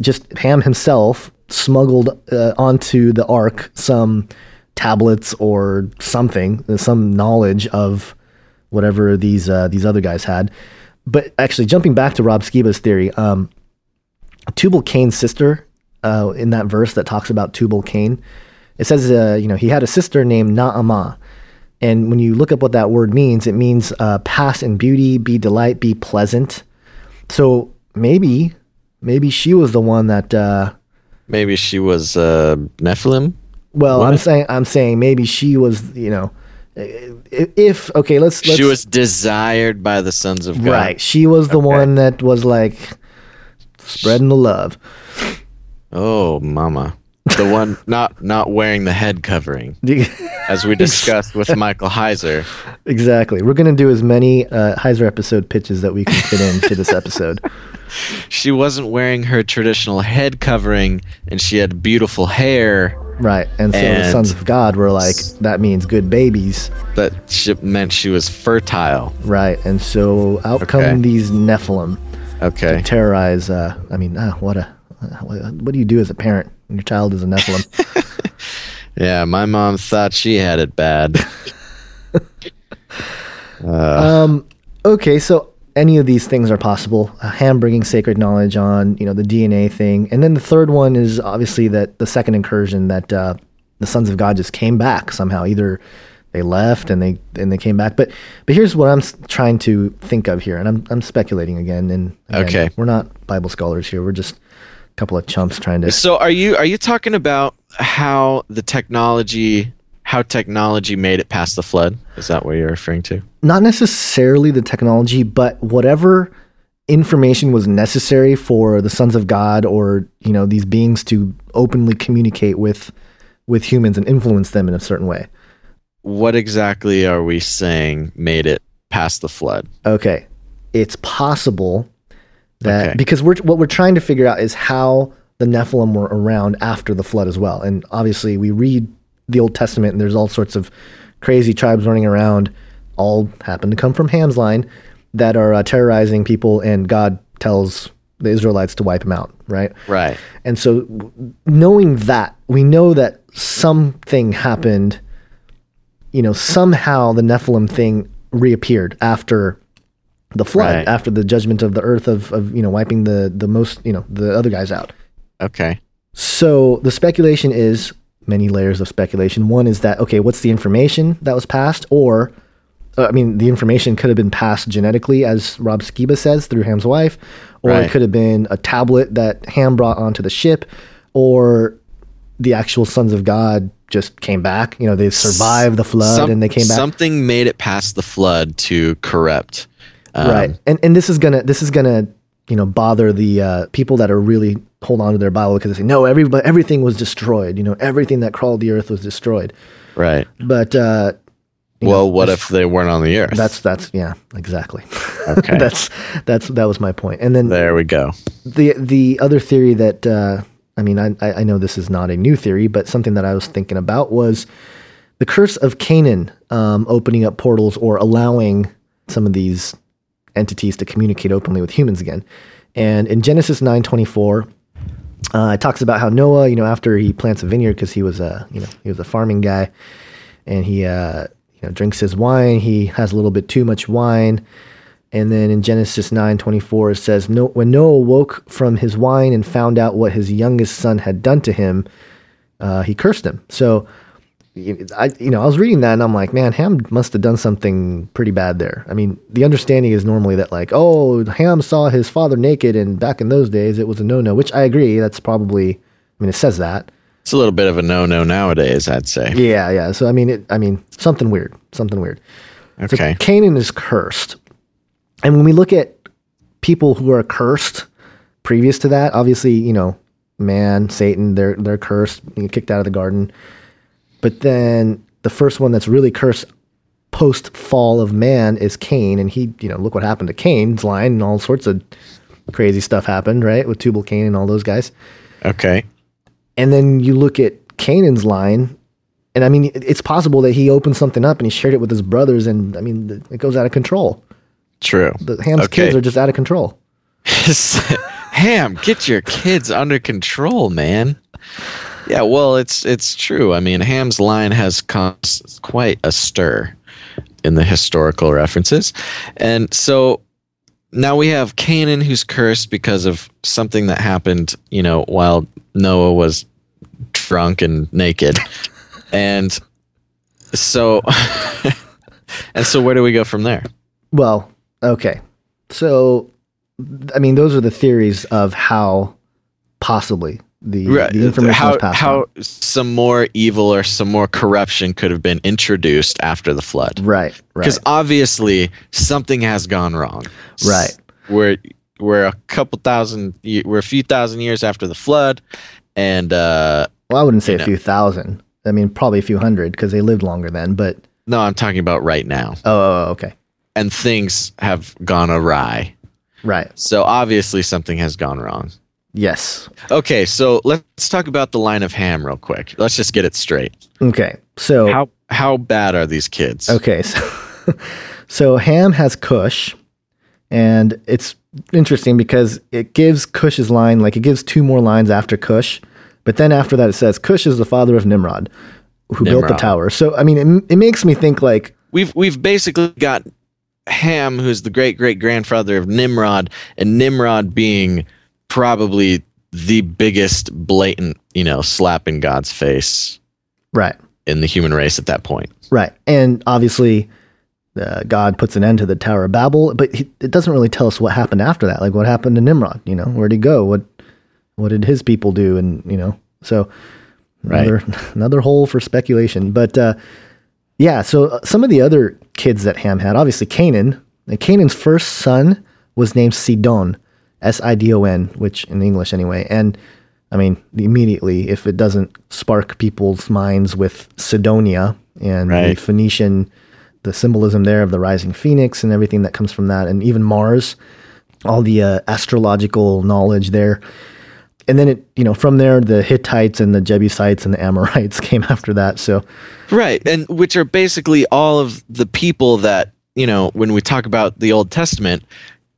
just Ham himself, smuggled uh, onto the Ark some tablets or something, some knowledge of whatever these uh, these other guys had. But actually, jumping back to Rob Skiba's theory, um, Tubal Cain's sister, uh, in that verse that talks about Tubal Cain, it says, uh, you know, he had a sister named Naamah. And when you look up what that word means, it means uh, pass in beauty, be delight, be pleasant. So maybe, maybe she was the one that. Uh, Maybe she was uh, Nephilim. well, I'm saying, I'm saying maybe she was, you know, if okay, let's, let's She was desired by the sons of God. right. She was the one that was like spreading the love. Oh, mama. The one not not wearing the head covering, as we discussed with Michael Heiser. exactly. We're gonna do as many uh, Heiser episode pitches that we can fit into this episode. She wasn't wearing her traditional head covering, and she had beautiful hair. Right. And so the sons of God were like, that means good babies. That she meant she was fertile. Right. And so out come these Nephilim Okay. terrorize. Uh, I mean, ah, what a. What, what do you do as a parent when your child is a Nephilim? Yeah, my mom thought she had it bad. um, okay, so any of these things are possible. Uh, Ham bringing sacred knowledge on, you know, the DNA thing, and then the third one is obviously that the second incursion that uh, the sons of God just came back somehow. Either they left and they and they came back, but but here's what I'm trying to think of here, and I'm I'm speculating again. And again, Okay. we're not Bible scholars here. We're just a couple of chumps trying to. So are you are you talking about how the technology how technology made it past the flood? Is that what you're referring to? Not necessarily the technology, but whatever information was necessary for the sons of God or you know these beings to openly communicate with with humans and influence them in a certain way. What exactly are we saying made it past the flood? Okay, it's possible that Okay. because we're what we're trying to figure out is how the Nephilim were around after the flood as well, and obviously we read the Old Testament and there's all sorts of crazy tribes running around, all happen to come from Ham's line that are uh, terrorizing people, and God tells the Israelites to wipe them out, right? Right. And so, knowing that, we know that something happened. You know, somehow the Nephilim thing reappeared after the flood, Right. after the judgment of the earth of, of you know wiping the the most you know the other guys out. Okay. So the speculation is many layers of speculation. One is that okay, what's the information that was passed, or uh, I mean, the information could have been passed genetically, as Rob Skiba says, through Ham's wife, or Right. it could have been a tablet that Ham brought onto the ship, or the actual sons of God just came back. You know, they survived the flood Some- and they came back. Something made it past the flood to corrupt. Um, right and and this is gonna this is gonna you know bother the uh, people that are really hold on to their bible because they say no everybody everything was destroyed you know everything that crawled the earth was destroyed Right. but uh well, know, what if they weren't on the earth? that's that's yeah exactly Okay. that's that's that was my point. and then there we go. the the other theory that uh i mean I, I I know this is not a new theory but something that i was thinking about was the curse of canaan um opening up portals or allowing some of these entities to communicate openly with humans again and in genesis 924 uh, it talks about how noah you know after he plants a vineyard because he was a you know he was a farming guy and he uh you know drinks his wine he has a little bit too much wine and then in Genesis 9:24 it says, no, "When Noah woke from his wine and found out what his youngest son had done to him, uh, he cursed him." So, I, you know, I was reading that and I'm like, man, Ham must have done something pretty bad there. I mean, the understanding is normally that like, oh, Ham saw his father naked, and back in those days it was a no-no, which I agree. That's probably, I mean, it says that. It's a little bit of a no-no nowadays, I'd say. Yeah, yeah. So I mean, it, I mean, something weird, something weird. Okay. So Canaan is cursed. And when we look at people who are cursed previous to that, obviously, you know, man, Satan, they're they're cursed, kicked out of the garden. But then the first one that's really cursed post fall of man is Cain, and he, you know, look what happened to Cain's line, and all sorts of crazy stuff happened, right, with Tubal Cain and all those guys. Okay. And then you look at Canaan's line, and I mean, it's possible that he opened something up and he shared it with his brothers, and I mean, it goes out of control. True. The Ham's Okay. kids are just out of control. Ham, get your kids under control, man. Yeah, well, it's it's true. I mean, Ham's line has caused quite a stir in the historical references, and so now we have Canaan who's cursed because of something that happened, you know, while Noah was drunk and naked, and so and so where do we go from there? Well, okay. So, I mean, those are the theories of how possibly the, the information how was passed how on. some more evil or some more corruption could have been introduced after the flood. Right, right. Because obviously something has gone wrong. Right. We're we're a couple thousand we're a few thousand years after the flood and uh Well, I wouldn't say you a know. few thousand. I mean, probably a few hundred because they lived longer then. But no, I'm talking about right now. oh, oh, oh, okay, And things have gone awry. right. So obviously something has gone wrong. Yes. Okay, so let's talk about the line of Ham real quick. Let's just get it straight. Okay. So How how bad are these kids? Okay, so so Ham has Cush, and it's interesting because it gives Cush's line like it gives two more lines after Cush, but then after that it says Cush is the father of Nimrod, who built the tower. So I mean, it, it makes me think like we've we've basically got Ham, who's the great great grandfather of Nimrod, and Nimrod being probably the biggest blatant, you know, slap in God's face right, in the human race at that point. right, and obviously. Uh, God puts an end to the Tower of Babel, but he, it doesn't really tell us what happened after that. Like what happened to Nimrod? You know, where'd he go? What what did his people do? And you know, so Right. Another, another hole for speculation. But uh, yeah, so uh, some of the other kids that Ham had, obviously Canaan. And Canaan's first son was named Sidon, S I D O N, which in English anyway. And I mean, immediately, if it doesn't spark people's minds with Cydonia and the Phoenician, the symbolism there of the rising phoenix and everything that comes from that, and even Mars, all the uh, astrological knowledge there. And then it, you know, from there, the Hittites and the Jebusites and the Amorites came after that. So, Right. And which are basically all of the people that, you know, when we talk about the Old Testament,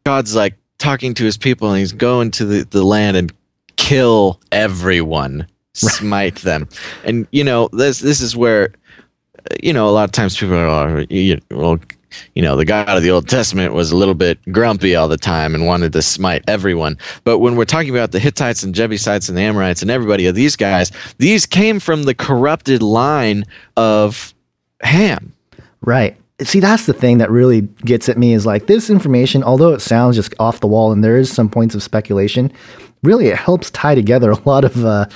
God's like talking to his people and he's going to the, the land and kill everyone, smite them. And, you know, this this is where you know, a lot of times people are, oh, you, well, you know, the God of the Old Testament was a little bit grumpy all the time and wanted to smite everyone. But when we're talking about the Hittites and Jebusites and the Amorites and everybody of these guys, these came from the corrupted line of Ham. right. See, that's the thing that really gets at me is like this information, although it sounds just off the wall and there is some points of speculation, really it helps tie together a lot of, uh,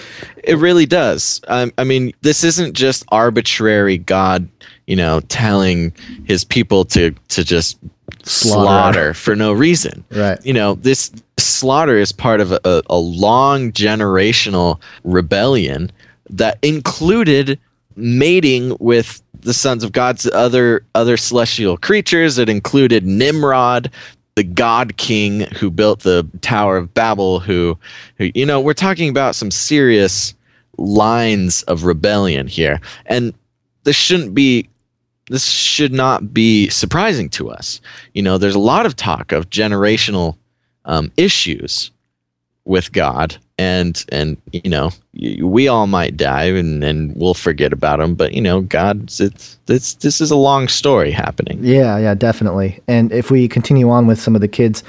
It really does. Um, I mean, this isn't just arbitrary God, you know, telling his people to to just Slaughter. slaughter, for no reason. Right. You know, this slaughter is part of a, a long generational rebellion that included mating with the sons of God's other other celestial creatures. It included Nimrod, the god king who built the Tower of Babel, who, who you know, we're talking about some serious lines of rebellion here. And this shouldn't be this should not be surprising to us. You know, there's a lot of talk of generational um, issues with God, and and you know, we all might die, and and we'll forget about him. But you know, God, it's it's this is a long story happening. Yeah, yeah, definitely. And if we continue on with some of the kids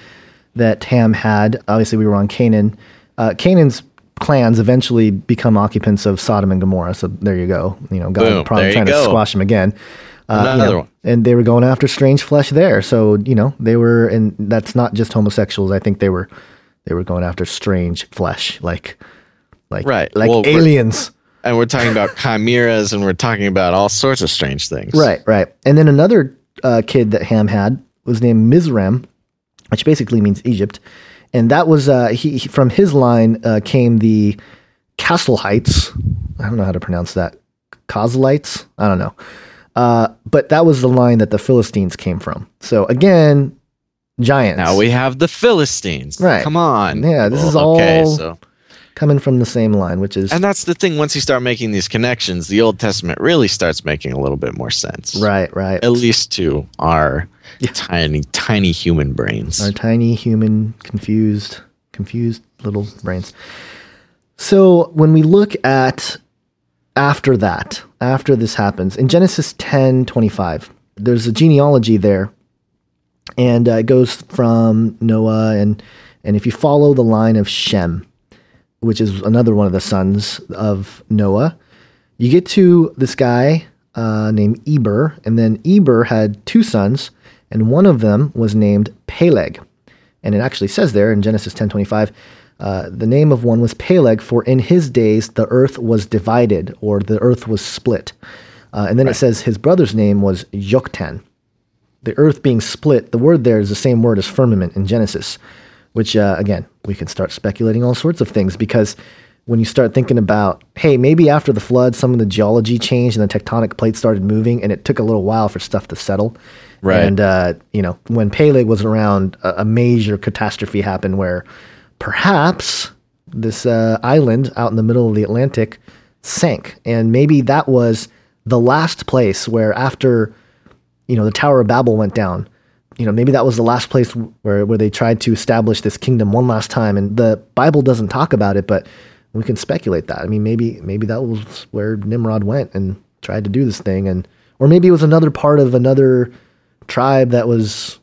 that Ham had, obviously we were on Canaan. Uh, Canaan's clans eventually become occupants of Sodom and Gomorrah. So there you go. You know, God Boom, probably trying to squash them again. Uh, you Another know, one. And they were going after strange flesh there. So you know they were, and that's not just homosexuals. I think they were, they were going after strange flesh, like, like, Right. like Well, we're- aliens. And we're talking about chimeras, and we're talking about all sorts of strange things. Right, right. And then another uh, kid that Ham had was named Mizram, which basically means Egypt. And that was uh, he, he- from his line uh, came the Castle Heights. I don't know how to pronounce that. Coslites? I don't know. Uh, but that was the line that the Philistines came from. So again, giants. Now we have the Philistines. Right. Come on. Yeah, this is okay, all- so coming from the same line, which is and that's the thing. Once you start making these connections, the Old Testament really starts making a little bit more sense. right, right. At least to our tiny, tiny human brains. Our tiny human confused confused little brains. So when we look at after that, after this happens, in Genesis 10 25, there's a genealogy there. And uh, it goes from Noah and and if you follow the line of Shem, which is another one of the sons of Noah, you get to this guy uh, named Eber, and then Eber had two sons, and one of them was named Peleg. And it actually says there in Genesis 10:25, uh, the name of one was Peleg, for in his days the earth was divided, or the earth was split. Uh, and then it says his brother's name was Yoktan. The earth being split, the word there is the same word as firmament in Genesis, which uh, again we can start speculating all sorts of things because when you start thinking about, hey, maybe after the flood, some of the geology changed and the tectonic plates started moving, and it took a little while for stuff to settle. Right. And uh, you know, when Peleg was around, a, a major catastrophe happened where perhaps this uh, island out in the middle of the Atlantic sank, and maybe that was the last place where after you know the Tower of Babel went down. You know, maybe that was the last place where where they tried to establish this kingdom one last time, and the Bible doesn't talk about it, but we can speculate that. I mean, maybe maybe that was where Nimrod went and tried to do this thing, and or maybe it was another part of another tribe that was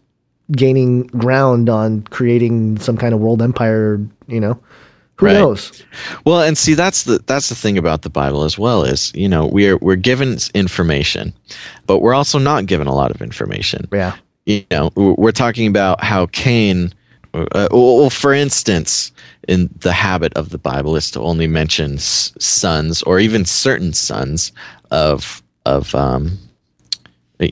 gaining ground on creating some kind of world empire. You know, who Right. knows? Well, and see that's the that's the thing about the Bible as well is you know we're we're given information, but we're also not given a lot of information. Yeah, You know, we're talking about how Cain. Uh, well, for instance, in the habit of the Bible is to only mention s- sons or even certain sons of of um,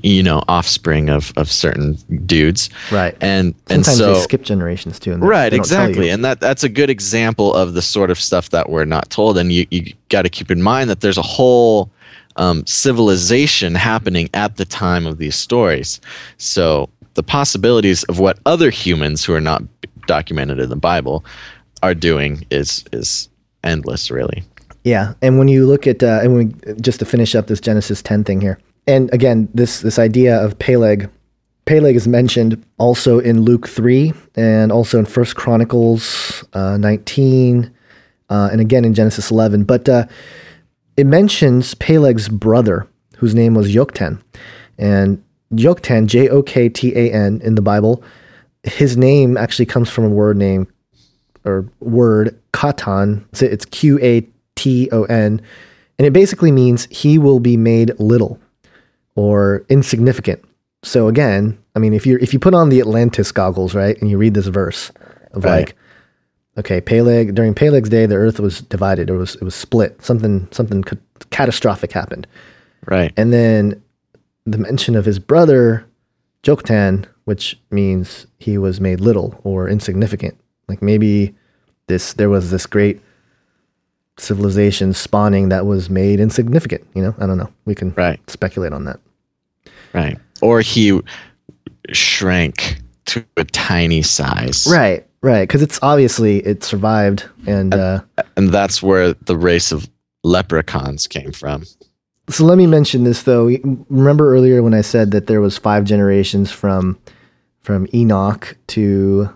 you know offspring of of certain dudes. Right. And and so they skip generations too. and right they don't tell you. exactly and that that's a good example of the sort of stuff that we're not told and you you got to keep in mind that there's a whole um, civilization happening at the time of these stories so the possibilities of what other humans who are not documented in the bible are doing is is endless really Yeah, and when you look at uh, and when we, just to finish up this Genesis 10 thing here, and again this this idea of Peleg, Peleg is mentioned also in Luke 3 and also in First Chronicles uh, 19, uh, and again in Genesis 11. But uh, it mentions Peleg's brother, whose name was Joktan, and Joktan, J O K T A N, in the Bible, his name actually comes from a word name or word katan. So it's Q A T O N, and it basically means he will be made little or insignificant. So again, I mean, if you if you put on the Atlantis goggles, right, and you read this verse of Right. like, okay, Peleg during Peleg's day, the earth was divided, it was it was split. Something something catastrophic happened, right and then the mention of his brother Joktan, which means he was made little or insignificant. Like maybe this there was this great civilization spawning that was made insignificant. You know, I don't know. We can Right. speculate on that. Right or he shrank to a tiny size Right, right. Because it's obviously it survived, and uh, and that's where the race of leprechauns came from so let me mention this though. Remember earlier when I said that there was five generations from from Enoch to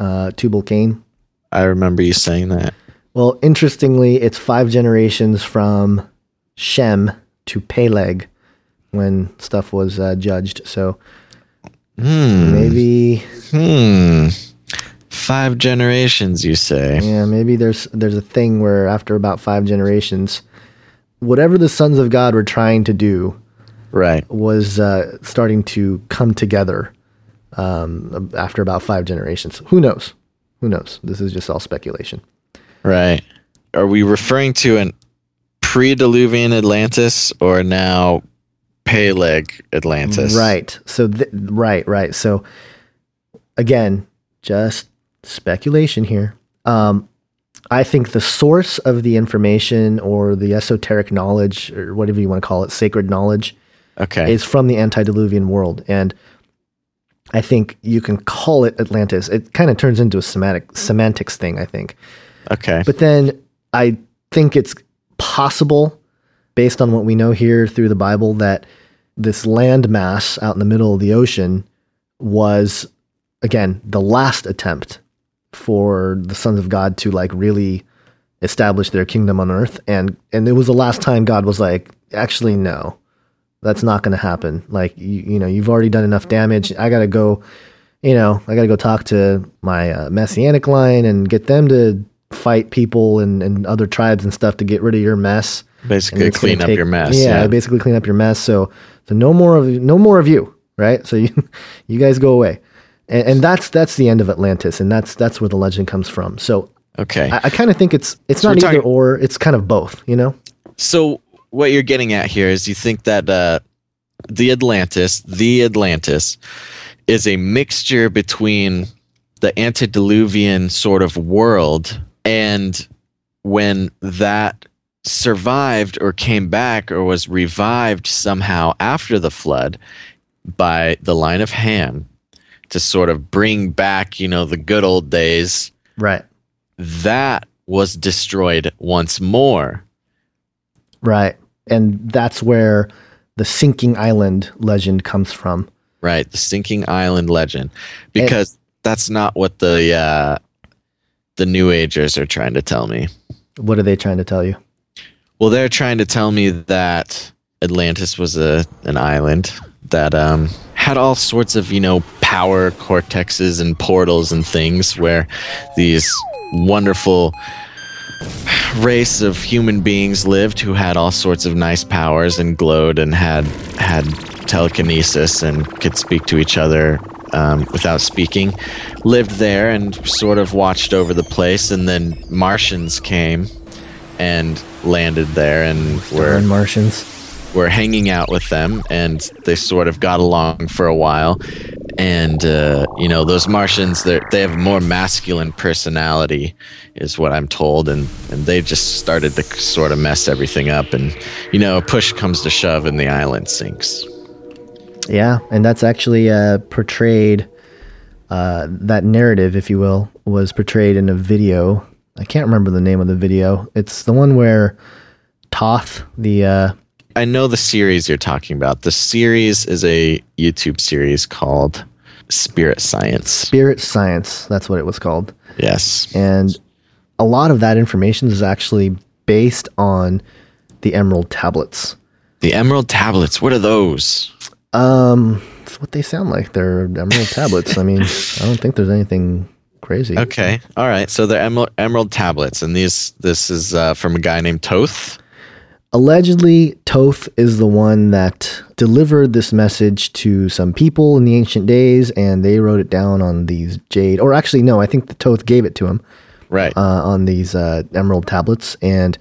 uh, Tubal Cain. i remember you saying that Well, interestingly, it's five generations from Shem to Peleg when stuff was uh, judged. So hmm maybe, Hmm. Five generations, you say? yeah, maybe there's there's a thing where after about five generations, whatever the sons of God were trying to do Right. was uh, starting to come together um, after about five generations. Who knows? Who knows? This is just all speculation. Right. Are we referring to an pre-Diluvian Atlantis or now Peleg Atlantis? Right. So th- right, right. So again, just speculation here. Um, I think the source of the information or the esoteric knowledge or whatever you want to call it, sacred knowledge, Okay. is from the antediluvian world, and I think you can call it Atlantis. It kind of turns into a semantic semantics thing. I think. okay. But then I think it's possible, based on what we know here through the Bible, that this land mass out in the middle of the ocean was, again, the last attempt for the sons of God to like really establish their kingdom on earth. And, and it was the last time God was like, actually, no, that's not going to happen. Like, you, you know, you've already done enough damage. I got to go, you know, I got to go talk to my uh, messianic line and get them to fight people and, and other tribes and stuff to get rid of your mess. Basically, clean up take- your mess. Yeah, Yeah. basically clean up your mess. So, so no more of no more of you, right? So you you guys go away, and, and that's that's the end of Atlantis, and that's that's where the legend comes from. So Okay. I, I kind of think it's it's So not either talking- or. It's kind of both. You know? so what you're getting at here is you think that uh, the Atlantis, the Atlantis, is a mixture between the antediluvian sort of world and when that survived or came back or was revived somehow after the flood by the line of Ham to sort of bring back, you know, the good old days Right. that was destroyed once more. Right. And that's where the sinking island legend comes from. Right, the sinking island legend, because that's not what the uh, the New Agers are trying to tell me. What are they trying to tell you? Well, they're trying to tell me that Atlantis was a an island that um, had all sorts of you know power cortexes and portals and things where these wonderful race of human beings lived who had all sorts of nice powers and glowed and had had telekinesis and could speak to each other um, without speaking, lived there and sort of watched over the place. And then Martians came and landed there and were Darn Martians. were hanging out with them, and they sort of got along for a while. And uh, you know, those Martians, they they have a more masculine personality, is what I'm told, and and they just started to sort of mess everything up. And you know, push comes to shove, and the island sinks. Yeah, and that's actually uh, portrayed. Uh, that narrative, if you will, was portrayed in a video. I can't remember the name of the video. It's the one where Thoth, the uh, I know the series you're talking about. The series is a YouTube series called Spirit Science. Spirit Science, that's what it was called. Yes. And a lot of that information is actually based on the Emerald tablets. The Emerald Tablets. What are those? Um, that's what they sound like. They're Emerald tablets. I mean, I don't think there's anything crazy. Okay. All right. So they're emerald, emerald tablets, and these this is uh, from a guy named Thoth. Allegedly, Thoth is the one that delivered this message to some people in the ancient days, and they wrote it down on these jade. Or actually, no, I think the Thoth gave it to him Right. uh, on these uh, emerald tablets. And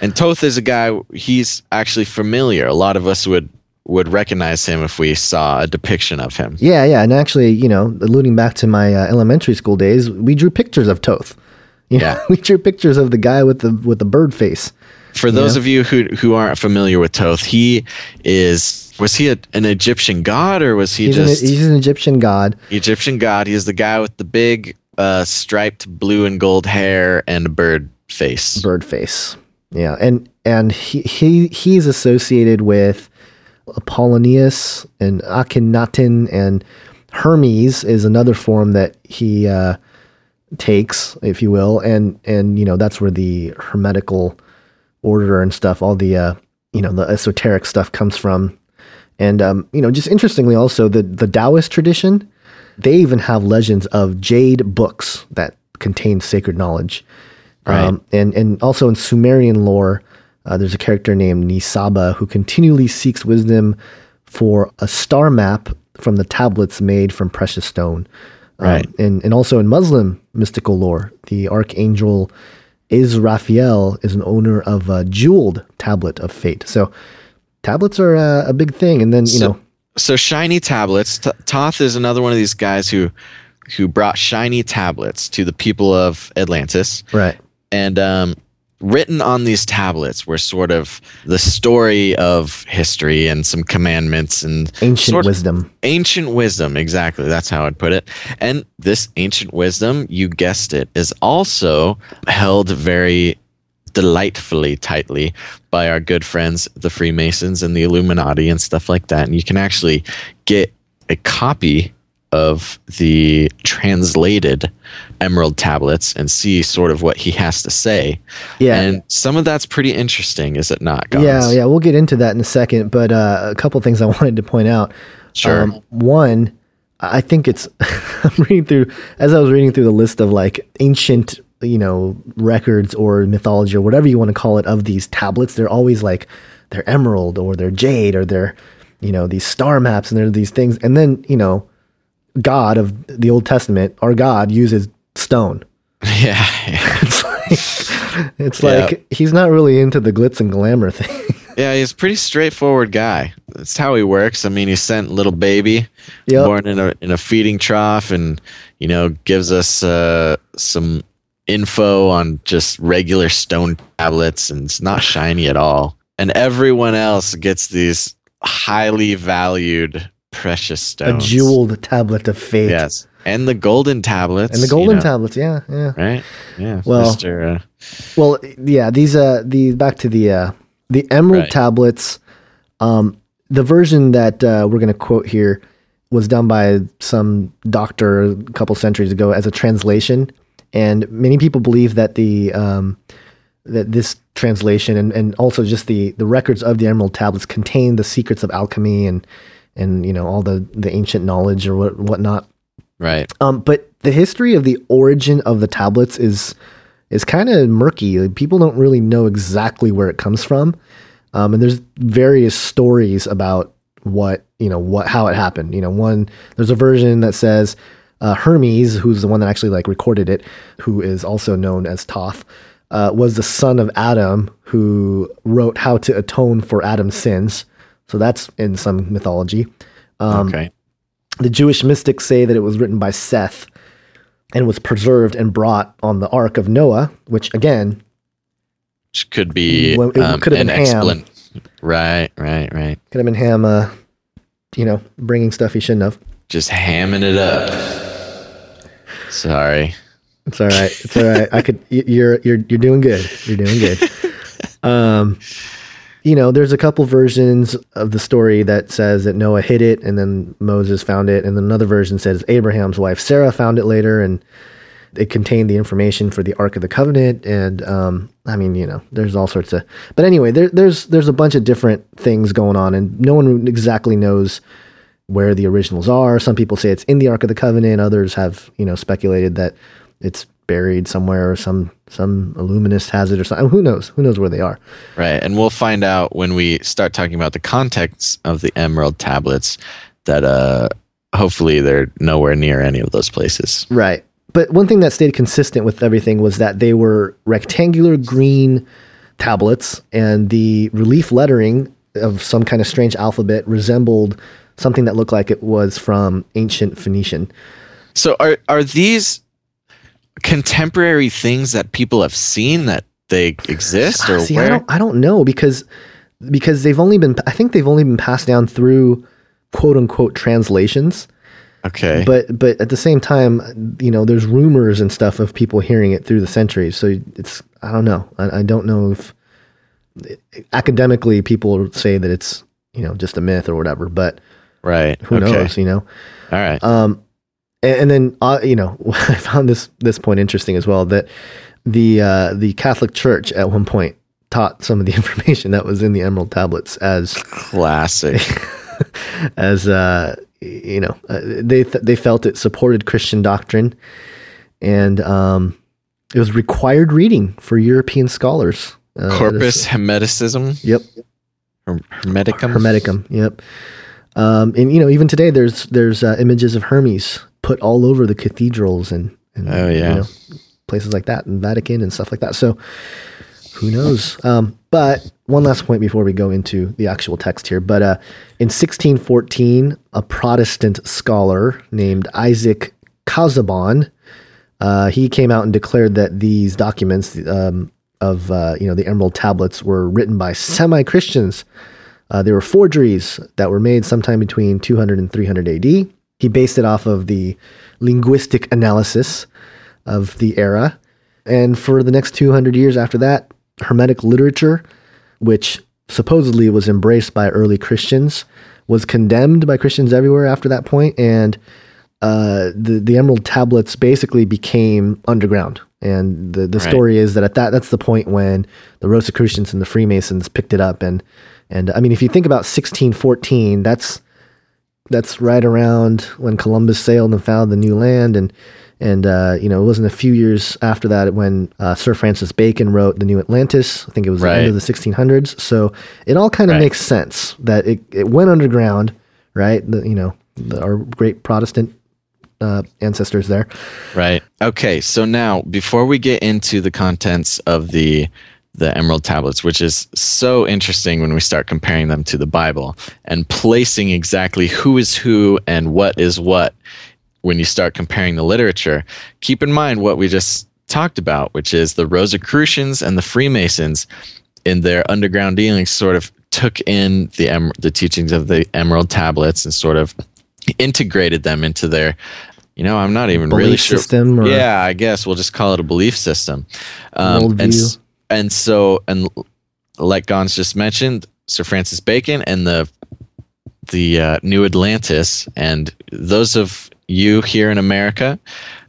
and Thoth is a guy. He's actually familiar. A lot of us would would recognize him if we saw a depiction of him. yeah, yeah, and actually, you know, alluding back to my uh, elementary school days, we drew pictures of Thoth. You know, Yeah. we drew pictures of the guy with the with the bird face. For those of you who who aren't familiar with Thoth, he is was he a, an Egyptian god or was he He's, just an, he's an Egyptian god. Egyptian god? He's the guy with the big uh, striped blue and gold hair and a bird face. bird face. Yeah, and and he he he's associated with Apollonius and Akhenaten and Hermes is another form that he uh, takes, if you will, and and you know that's where the hermetical order and stuff, all the uh, you know the esoteric stuff comes from, and um, you know just interestingly also the the Taoist tradition, they even have legends of jade books that contain sacred knowledge. Um, and and also in Sumerian lore, uh, there's a character named Nisaba who continually seeks wisdom for a star map from the tablets made from precious stone. Um, Right. and and also in Muslim mystical lore, the archangel Israfel is an owner of a jeweled tablet of fate. So tablets are uh, a big thing. And then you So- know, so shiny tablets. T- Thoth is another one of these guys who who brought shiny tablets to the people of Atlantis. right? and um, written on these tablets were sort of the story of history and some commandments and Ancient sort of- wisdom. ancient wisdom exactly. That's how i'd put it. And this ancient wisdom you guessed it is also held very delightfully tightly by our good friends the freemasons and the illuminati and stuff like that. And you can actually get a copy of the translated emerald tablets and see sort of what he has to say Yeah. and some of that's pretty interesting is it not Gons? Yeah, yeah, we'll get into that in a second. But uh, a couple things I wanted to point out. Sure. one, I think it's I'm reading through as I was reading through the list of like ancient, you know, records or mythology or whatever you want to call it of these tablets. They're always like they're emerald or they're jade or they're you know these star maps and they're these things. And then you know, God of the Old Testament, our God uses stone. yeah, yeah. It's like, it's Yeah. like he's not really into the glitz and glamour thing. Yeah, he's a pretty straightforward guy. That's how he works. I mean, he sent little baby Yep. born in a in a feeding trough, and you know gives us uh, some info on just regular stone tablets, and it's not shiny at all. And everyone else gets these highly valued precious stones. a jeweled tablet of fate. Yes, and the golden tablets, And the you golden know, tablets, yeah, yeah. right? Yeah, Well- Mr. Uh, Well, yeah, these uh the back to the uh the emerald Right. tablets um the version that uh, we're going to quote here was done by some doctor a couple centuries ago as a translation and many people believe that the um that this translation and, and also just the the records of the emerald tablets contain the secrets of alchemy and and you know all the the ancient knowledge or what whatnot right. Um, but the history of the origin of the tablets is is kind of murky. Like, People don't really know exactly where it comes from, um, and there's various stories about what you know what how it happened. You know, one there's a version that says uh, Hermes, who's the one that actually like recorded it, who is also known as Thoth. uh, was the son of Adam, who wrote how to atone for Adam's sins. So that's in some mythology. Um, okay. The Jewish mystics say that it was written by Seth and was preserved and brought on the Ark of Noah, which again Which could be Well, um, could have an been Ham. excellent. Right, right, right. could have been Ham, uh, you know, bringing stuff he shouldn't have. Just hamming it up. Sorry. It's all right. It's all right. I could. You're you're you're doing good. You're doing good. Um, you know, there's a couple versions of the story that says that Noah hid it, and then Moses found it, and another version says Abraham's wife Sarah found it later, and it contained the information for the Ark of the Covenant. And um, I mean, you know, there's all sorts of. But anyway, there, there's there's a bunch of different things going on, and no one exactly knows where the originals are. Some people say it's in the Ark of the Covenant. Others have, you know, speculated that it's buried somewhere or some some illuminist has it or something. Who knows? Who knows where they are? Right. And we'll find out when we start talking about the context of the Emerald tablets that uh hopefully they're nowhere near any of those places. Right. But one thing that stayed consistent with everything was that they were rectangular green tablets, and the relief lettering of some kind of strange alphabet resembled something that looked like it was from ancient Phoenician. So are are these contemporary things that people have seen that they exist or See, I don't, I don't know because because they've only been I think they've only been passed down through quote unquote translations. Okay. But but at the same time, you know, there's rumors and stuff of people hearing it through the centuries. So it's I don't know. I, I don't know if academically people say that it's you know just a myth or whatever. But right. who okay. knows? You know. All right. Um, and, and then uh, you know, I found this this point interesting as well that the uh, the Catholic Church at one point taught some of the information that was in the Emerald Tablets as Classic. as uh, you know uh, they th- they felt it supported Christian doctrine, and um, it was required reading for European scholars. Uh, Corpus Hermeticism. Yep. Her- Hermeticum. Hermeticum. Yep. Um, and you know, even today, there's there's uh, images of Hermes put all over the cathedrals and, and Oh, yeah. you know, places like that, and Vatican and stuff like that. So, who knows? Um, but one last point before we go into the actual text here. But uh, in 1614, a Protestant scholar named Isaac Casaubon, uh, he came out and declared that these documents um, of uh, you know the Emerald Tablets were written by semi-Christians. Uh, they were forgeries that were made sometime between 200 and 300 AD. He based it off of the linguistic analysis of the era. And for the next 200 years after that, Hermetic literature, which supposedly was embraced by early Christians, was condemned by Christians everywhere after that point, and uh, the the Emerald Tablets basically became underground. And the, the Right. story is that at that that's the point when the Rosicrucians and the Freemasons picked it up, and and I mean if you think about 1614, that's that's right around when Columbus sailed and found the new land, and and uh, you know it wasn't a few years after that when uh, Sir Francis Bacon wrote the New Atlantis. I think it was the end of the 1600s. So it all kind of Right. makes sense that it, it went underground, right? The, you know the, our great Protestant uh, ancestors there. Right. Okay. So now, before we get into the contents of the the Emerald Tablets, which is so interesting when we start comparing them to the Bible and placing exactly who is who and what is what when you start comparing the literature, keep in mind what we just talked about, which is the Rosicrucians and the Freemasons in their underground dealings sort of took in the em- the teachings of the Emerald Tablets and sort of integrated them into their you know i'm not even really sure. system or- yeah i guess we'll just call it a belief system. Um, and, Worldview. s- and so and like gons just mentioned sir francis bacon and the the uh, new atlantis and those of you here in america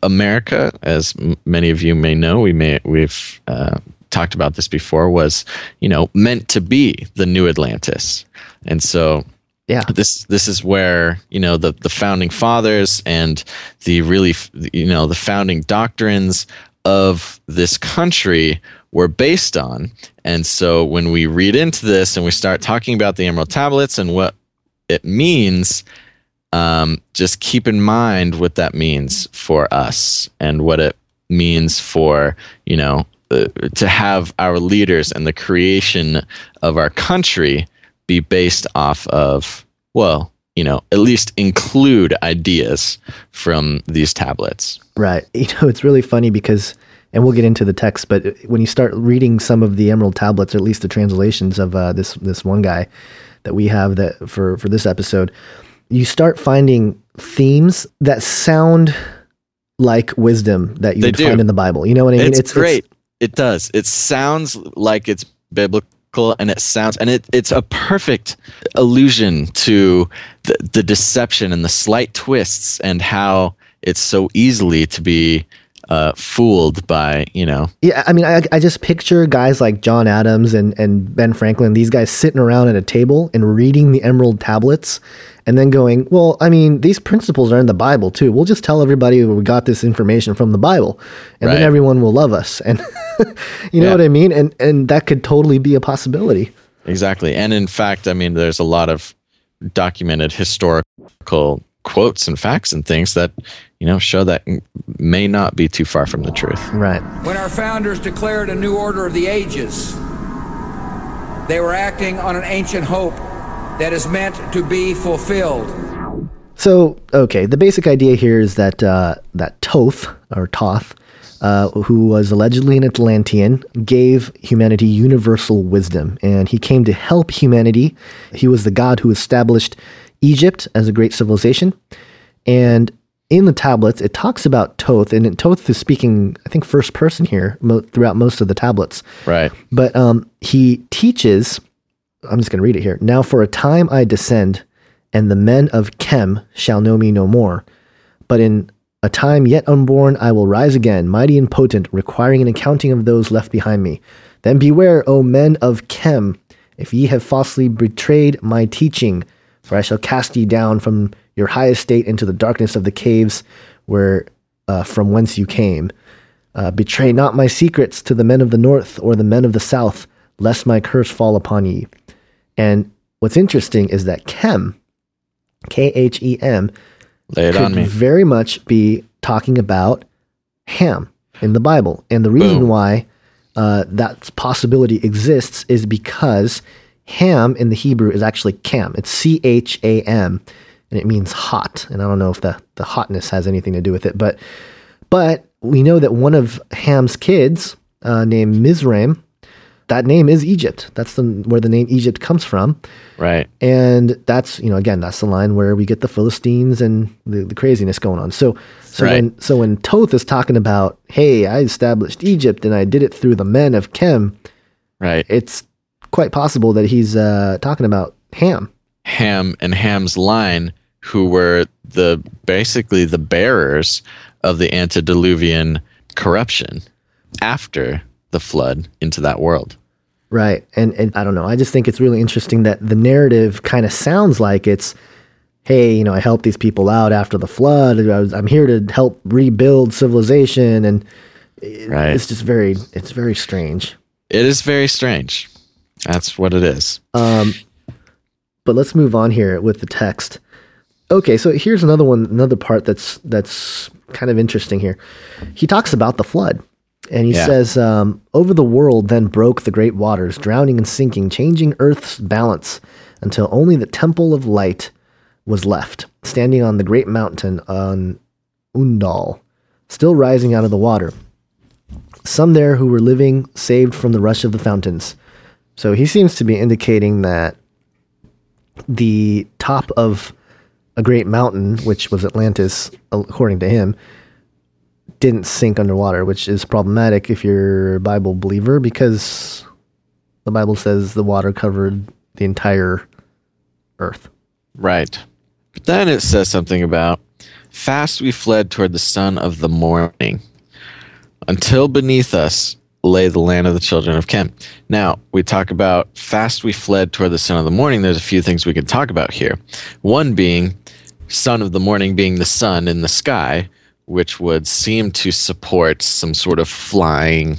america as m- many of you may know we may we've uh, talked about this before was you know meant to be the new atlantis and so Yeah. this this is where you know the the founding fathers and the really you know the founding doctrines of this country were based on and so when we read into this and we start talking about the emerald tablets and what it means, um, just keep in mind what that means for us and what it means for you know uh, to have our leaders and the creation of our country be based off of well you know at least include ideas from these tablets Right. You know, it's really funny because, and we'll get into the text, but when you start reading some of the Emerald tablets, or at least the translations of uh, this this one guy that we have that for for this episode, you start finding themes that sound like wisdom that you would find in the Bible. You know what I mean? it's, great it does it sounds like it's biblical and it sounds and it, it's a perfect allusion to the, the deception and the slight twists and how it's so easily to be uh, fooled by you know Yeah, I mean, I, I just picture guys like John Adams and, and Ben Franklin, these guys sitting around at a table and reading the Emerald tablets and then going, well, I mean, these principles are in the Bible too. We'll just tell everybody we got this information from the Bible and then everyone will love us. And you know Yeah. what I mean? And, and that could totally be a possibility. Exactly. And in fact, I mean, there's a lot of documented historical quotes and facts and things that, you know, show that may not be too far from the truth. Right. When our founders declared a new order of the ages, they were acting on an ancient hope that is meant to be fulfilled. So, okay, the basic idea here is that uh, that Toth or Toth, uh, who was allegedly an Atlantean, gave humanity universal wisdom, and he came to help humanity. He was the god who established Egypt as a great civilization, and in the tablets it talks about Toth, and Toth is speaking, I think, first person here mo- throughout most of the tablets. Right. But um, he teaches, I'm just going to read it here. Now, for a time I descend, and the men of Khem shall know me no more. But in a time yet unborn, I will rise again, mighty and potent, requiring an accounting of those left behind me. Then beware, O men of Khem, if ye have falsely betrayed my teaching, for I shall cast ye down from your high estate into the darkness of the caves where uh, from whence you came. Uh, betray not my secrets to the men of the north or the men of the south, lest my curse fall upon ye. And what's interesting is that Khem, K H E M, could on me. very much be talking about Ham in the Bible. And the reason Boom. why uh, that possibility exists is because Ham in the Hebrew is actually Cam. It's C H A M, and it means hot. And I don't know if the, the hotness has anything to do with it, but but we know that one of Ham's kids, uh, named Mizraim, that name is Egypt. That's the where the name Egypt comes from. Right. And that's you know again that's the line where we get the Philistines and the, the craziness going on. So so Right. when so when Toth is talking about hey I established Egypt and I did it through the men of Khem, Right. it's quite possible that he's uh, talking about Ham. Ham and Ham's line, who were the basically the bearers of the antediluvian corruption after the flood into that world. Right. And, and I don't know. I just think it's really interesting that the narrative kind of sounds like it's, hey, you know, I helped these people out after the flood. I was, I'm here to help rebuild civilization. And it- Right. it's just very, it's very strange. It is very strange. That's what it is. Um, but let's move on here with the text. Okay, so here's another one, another part that's that's kind of interesting here. He talks about the flood, and he Yeah. says, um, "Over the world then broke the great waters, drowning and sinking, changing Earth's balance, until only the temple of light was left, standing on the great mountain on Undal, still rising out of the water. Some there who were living saved from the rush of the fountains." So he seems to be indicating that the top of a great mountain, which was Atlantis, according to him, didn't sink underwater, which is problematic if you're a Bible believer because the Bible says the water covered the entire earth. Right. But then it says something about fast we fled toward the sun of the morning until beneath us lay the land of the children of Khem. Now, we talk about fast we fled toward the sun of the morning. There's a few things we can talk about here. One being sun of the morning being the sun in the sky, which would seem to support some sort of flying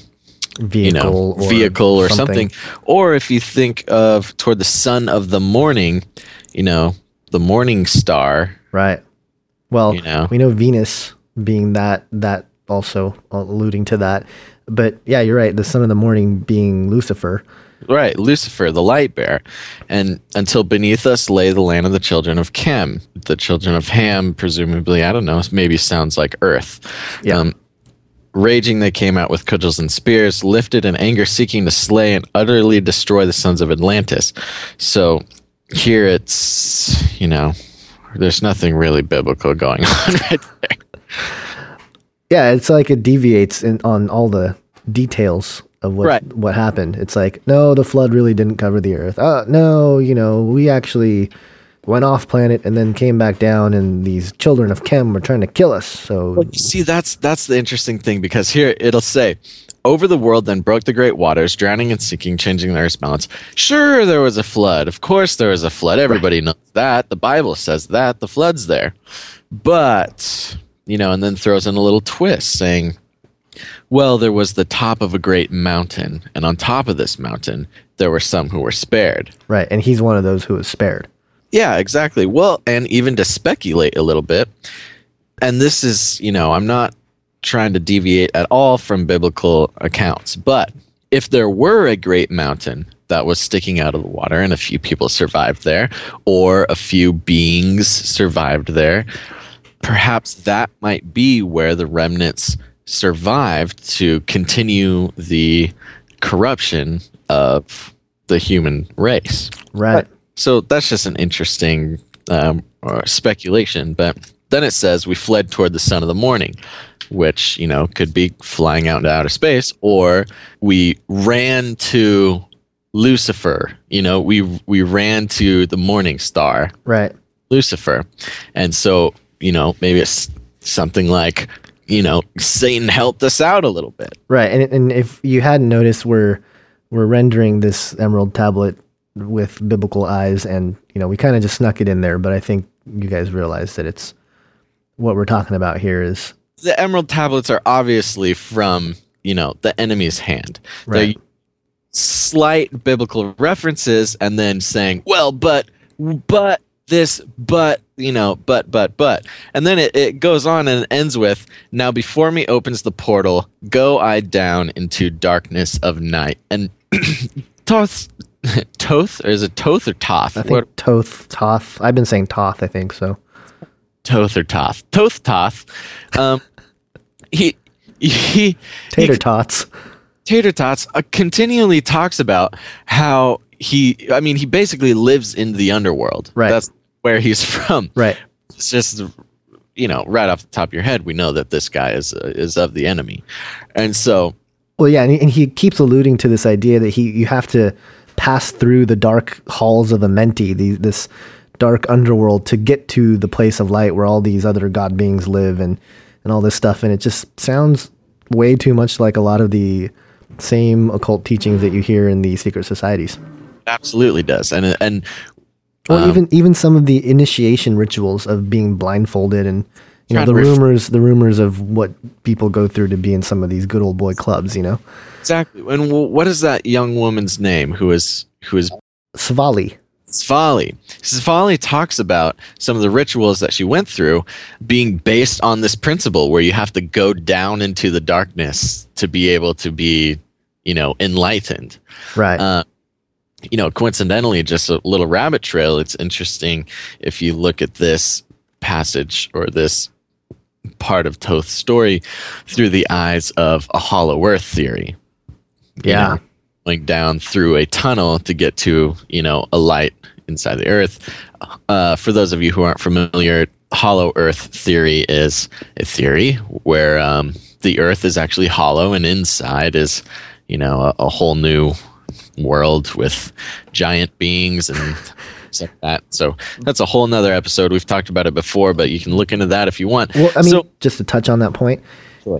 Vehicle you know, or vehicle or something. Or if you think of toward the sun of the morning, you know, the morning star. Right. Well, You know. we know Venus being that that also alluding to that. But yeah, you're right. The son of the morning being Lucifer. Right, Lucifer, the light bearer. And until beneath us lay the land of the children of Khem. The children of Ham, presumably, I don't know, maybe sounds like Earth. Yeah. Um, raging, they came out with cudgels and spears, lifted in anger, seeking to slay and utterly destroy the sons of Atlantis. So here it's, you know, there's nothing really biblical going on right there. Yeah, it's like it deviates in, on all the details of what Right. what happened. It's like, no, the flood really didn't cover the earth. Uh, no, you know, we actually went off planet and then came back down, and these children of Khem were trying to kill us. So See, that's that's the interesting thing because here it'll say, "Over the world then broke the great waters, drowning and sinking, changing the earth's balance." Sure, there was a flood. Of course, there was a flood. Everybody knows that. The Bible says that the flood's there, but you know, and then throws in a little twist saying, "Well, there was the top of a great mountain, and on top of this mountain, there were some who were spared." right, and he's one of those who was spared. Yeah, exactly. Well, and even to speculate a little bit, and this is, you know, I'm not trying to deviate at all from biblical accounts, but if there were a great mountain that was sticking out of the water and a few people survived there, or a few beings survived there, perhaps that might be where the remnants survived to continue the corruption of the human race. Right. So that's just an interesting um, or speculation. But then it says we fled toward the sun of the morning, which you know could be flying out into outer space, or we ran to Lucifer. You know, we we ran to the morning star, Right. Lucifer, and so you know maybe it's something like you know Satan helped us out a little bit. Right, and and if you hadn't noticed, we're we're rendering this emerald tablet with biblical eyes, and you know we kind of just snuck it in there, but I think you guys realize that it's what we're talking about here is the emerald tablets are obviously from you know the enemy's hand Right. they're slight biblical references and then saying well but but this but you know but but but and then it, it goes on and ends with now before me opens the portal go i down into darkness of night and toth toth or is it toth or toth I think Toth Toth. I've been saying Toth. I think so. toth or toth toth toth um he he Tater he, tots. Tater Tots uh, continually talks about how he, I mean, he basically lives in the underworld. Right. That's where he's from. Right. It's just, you know, right off the top of your head, we know that this guy is uh, is of the enemy, and so Well, yeah, and he, and he keeps alluding to this idea that he you have to pass through the dark halls of Amenti, the, this dark underworld, to get to the place of light where all these other god beings live and and all this stuff. And it just sounds way too much like a lot of the same occult teachings that you hear in the secret societies. absolutely does, and and Well, Um, even even some of the initiation rituals of being blindfolded and you know the ref- rumors the rumors of what people go through to be in some of these good old boy clubs. You know, exactly. And wh- what is that young woman's name who is who is Svali. Svali. Svali talks about some of the rituals that she went through being based on this principle where you have to go down into the darkness to be able to be, you know, enlightened. Right. Uh, you know, coincidentally, just a little rabbit trail. It's interesting if you look at this passage or this part of Toth's story through the eyes of a hollow earth theory. You Yeah. know, going down through a tunnel to get to, you know, a light inside the earth. Uh, for those of you who aren't familiar, hollow earth theory is a theory where um, the earth is actually hollow and inside is, you know, a, a whole new world with giant beings and stuff like that. So that's a whole nother episode. We've talked about it before, but you can look into that if you want. Well, I mean, so, just to touch on that point,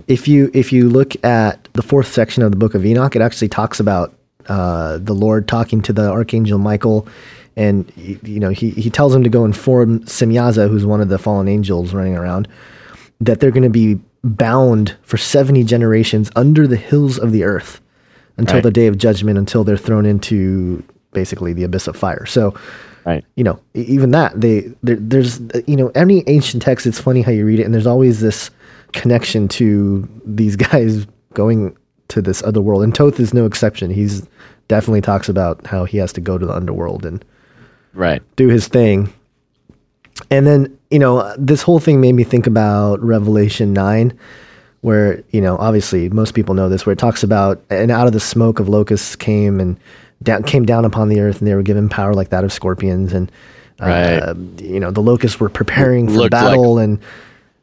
if you if you look at the fourth section of the Book of Enoch, it actually talks about uh, the Lord talking to the archangel Michael, and you know he he tells him to go inform Semyaza, who's one of the fallen angels running around, that they're going to be bound for seventy generations under the hills of the earth until Right. the day of judgment, until they're thrown into basically the abyss of fire. So, Right. you know, even that they there's you know any ancient text. It's funny how you read it, and there's always this connection to these guys going to this other world. And Toth is no exception. He's definitely talks about how he has to go to the underworld and Right. do his thing. And then, you know, this whole thing made me think about Revelation 9, where, you know, obviously most people know this, where it talks about, and out of the smoke of locusts came and down, came down upon the earth, and they were given power like that of scorpions. And, uh, you know, the locusts were preparing for Looked like- battle, and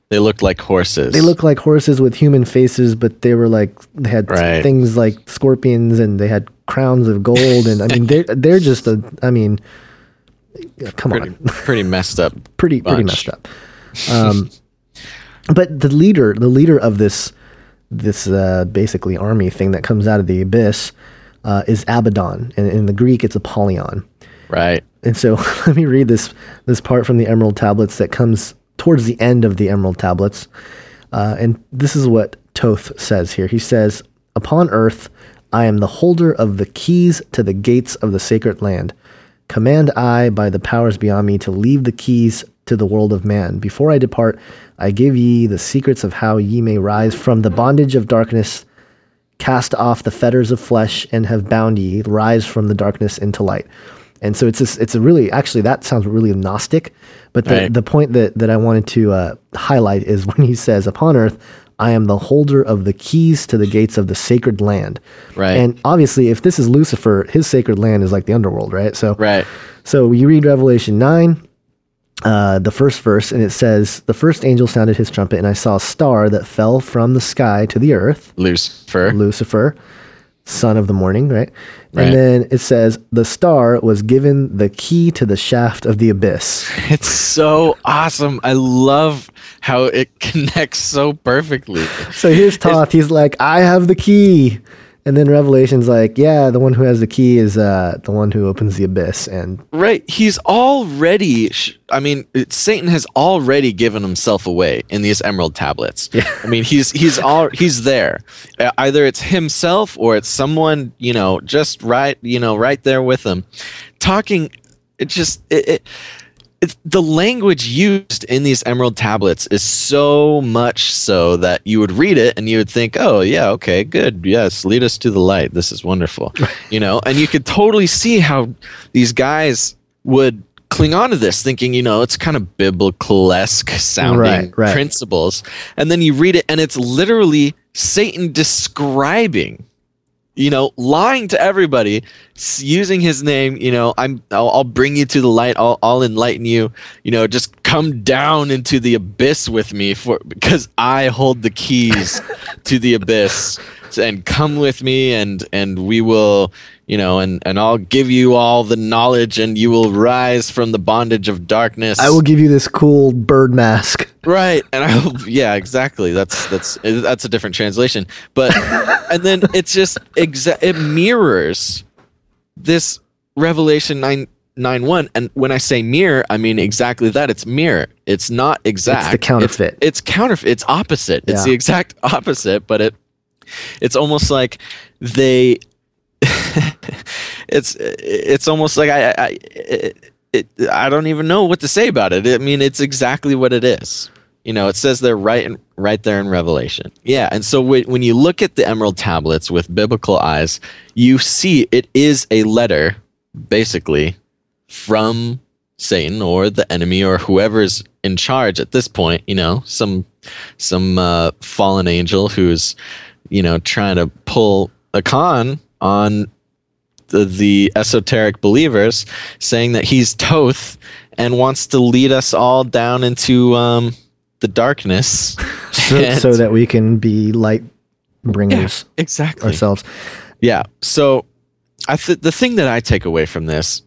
They looked like horses. they looked like horses with human faces, but they were like, they had Right. things like scorpions, and they had crowns of gold. And I mean, they're, they're just a, I mean, come pretty, on pretty messed up. pretty pretty messed up. Um, but the leader, the leader of this this uh, basically army thing that comes out of the abyss uh, is Abaddon, and in the Greek it's Apollyon. Right. And so let me read this this part from the Emerald Tablets that comes towards the end of the Emerald Tablets, uh, and this is what Toth says here. He says, "Upon earth, I am the holder of the keys to the gates of the sacred land. Command I by the powers beyond me to leave the keys to the world of man. Before I depart, I give ye the secrets of how ye may rise from the bondage of darkness." cast off the fetters of flesh and have bound ye rise from the darkness into light and so it's this, it's a really actually that sounds really gnostic but the, Right. the point that, that i wanted to uh, highlight is when he says upon earth i am the holder of the keys to the gates of the sacred land Right. and obviously if this is lucifer his sacred land is like the underworld right so Right. so you read Revelation 9, uh, the first verse, and it says, The first angel sounded his trumpet, and I saw a star that fell from the sky to the earth, Lucifer. Lucifer, son of the morning, right? Right. And then it says, The star was given the key to the shaft of the abyss. It's so awesome. I love how it connects so perfectly. So here's Toth. He's like, I have the key. And then Revelation's like, yeah, the one who has the key is uh, the one who opens the abyss. And Right. He's already, sh- I mean, it- Satan has already given himself away in these emerald tablets. Yeah. I mean, he's, he's all, he's there. Uh, Either it's himself or it's someone, you know, just right, you know, right there with him talking. It just, it, it, the language used in these emerald tablets is so much so that you would read it and you would think oh yeah okay good. Yes lead us to the light. This is wonderful. You know? And you could totally see how these guys would cling on to this thinking you know it's kind of biblical-esque sounding Right, right. principles. And then you read it and it's literally satan describing you know, lying to everybody, using his name. You know, I'm, I'll, I'll bring you to the light. I'll, I'll enlighten you. You know, just come down into the abyss with me for because I hold the keys to the abyss, and come with me, and and we will, you know, and and I'll give you all the knowledge, and you will rise from the bondage of darkness. I will give you this cool bird mask. Right, and I hope, yeah, exactly. That's that's that's a different translation, but and then it's just exa- it mirrors this Revelation nine nine one, and when I say mirror, I mean exactly that. It's mirror. It's not exact. the counterfeit. It's, it's counterfeit. It's opposite. It's the exact opposite, but it it's almost like they. it's it's almost like I I it, it, I don't even know what to say about it. I mean, it's exactly what it is. You know, it says there right in, right there in Revelation. Yeah, and so wh- when you look at the emerald tablets with biblical eyes, you see it is a letter, basically, from Satan or the enemy or whoever's in charge at this point. You know, some some uh, fallen angel who's you know trying to pull a con on the, the esoteric believers, saying that he's Toth and wants to lead us all down into um, the darkness. so, so that we can be light bringers exactly ourselves. yeah. So I th- the thing that I take away from this,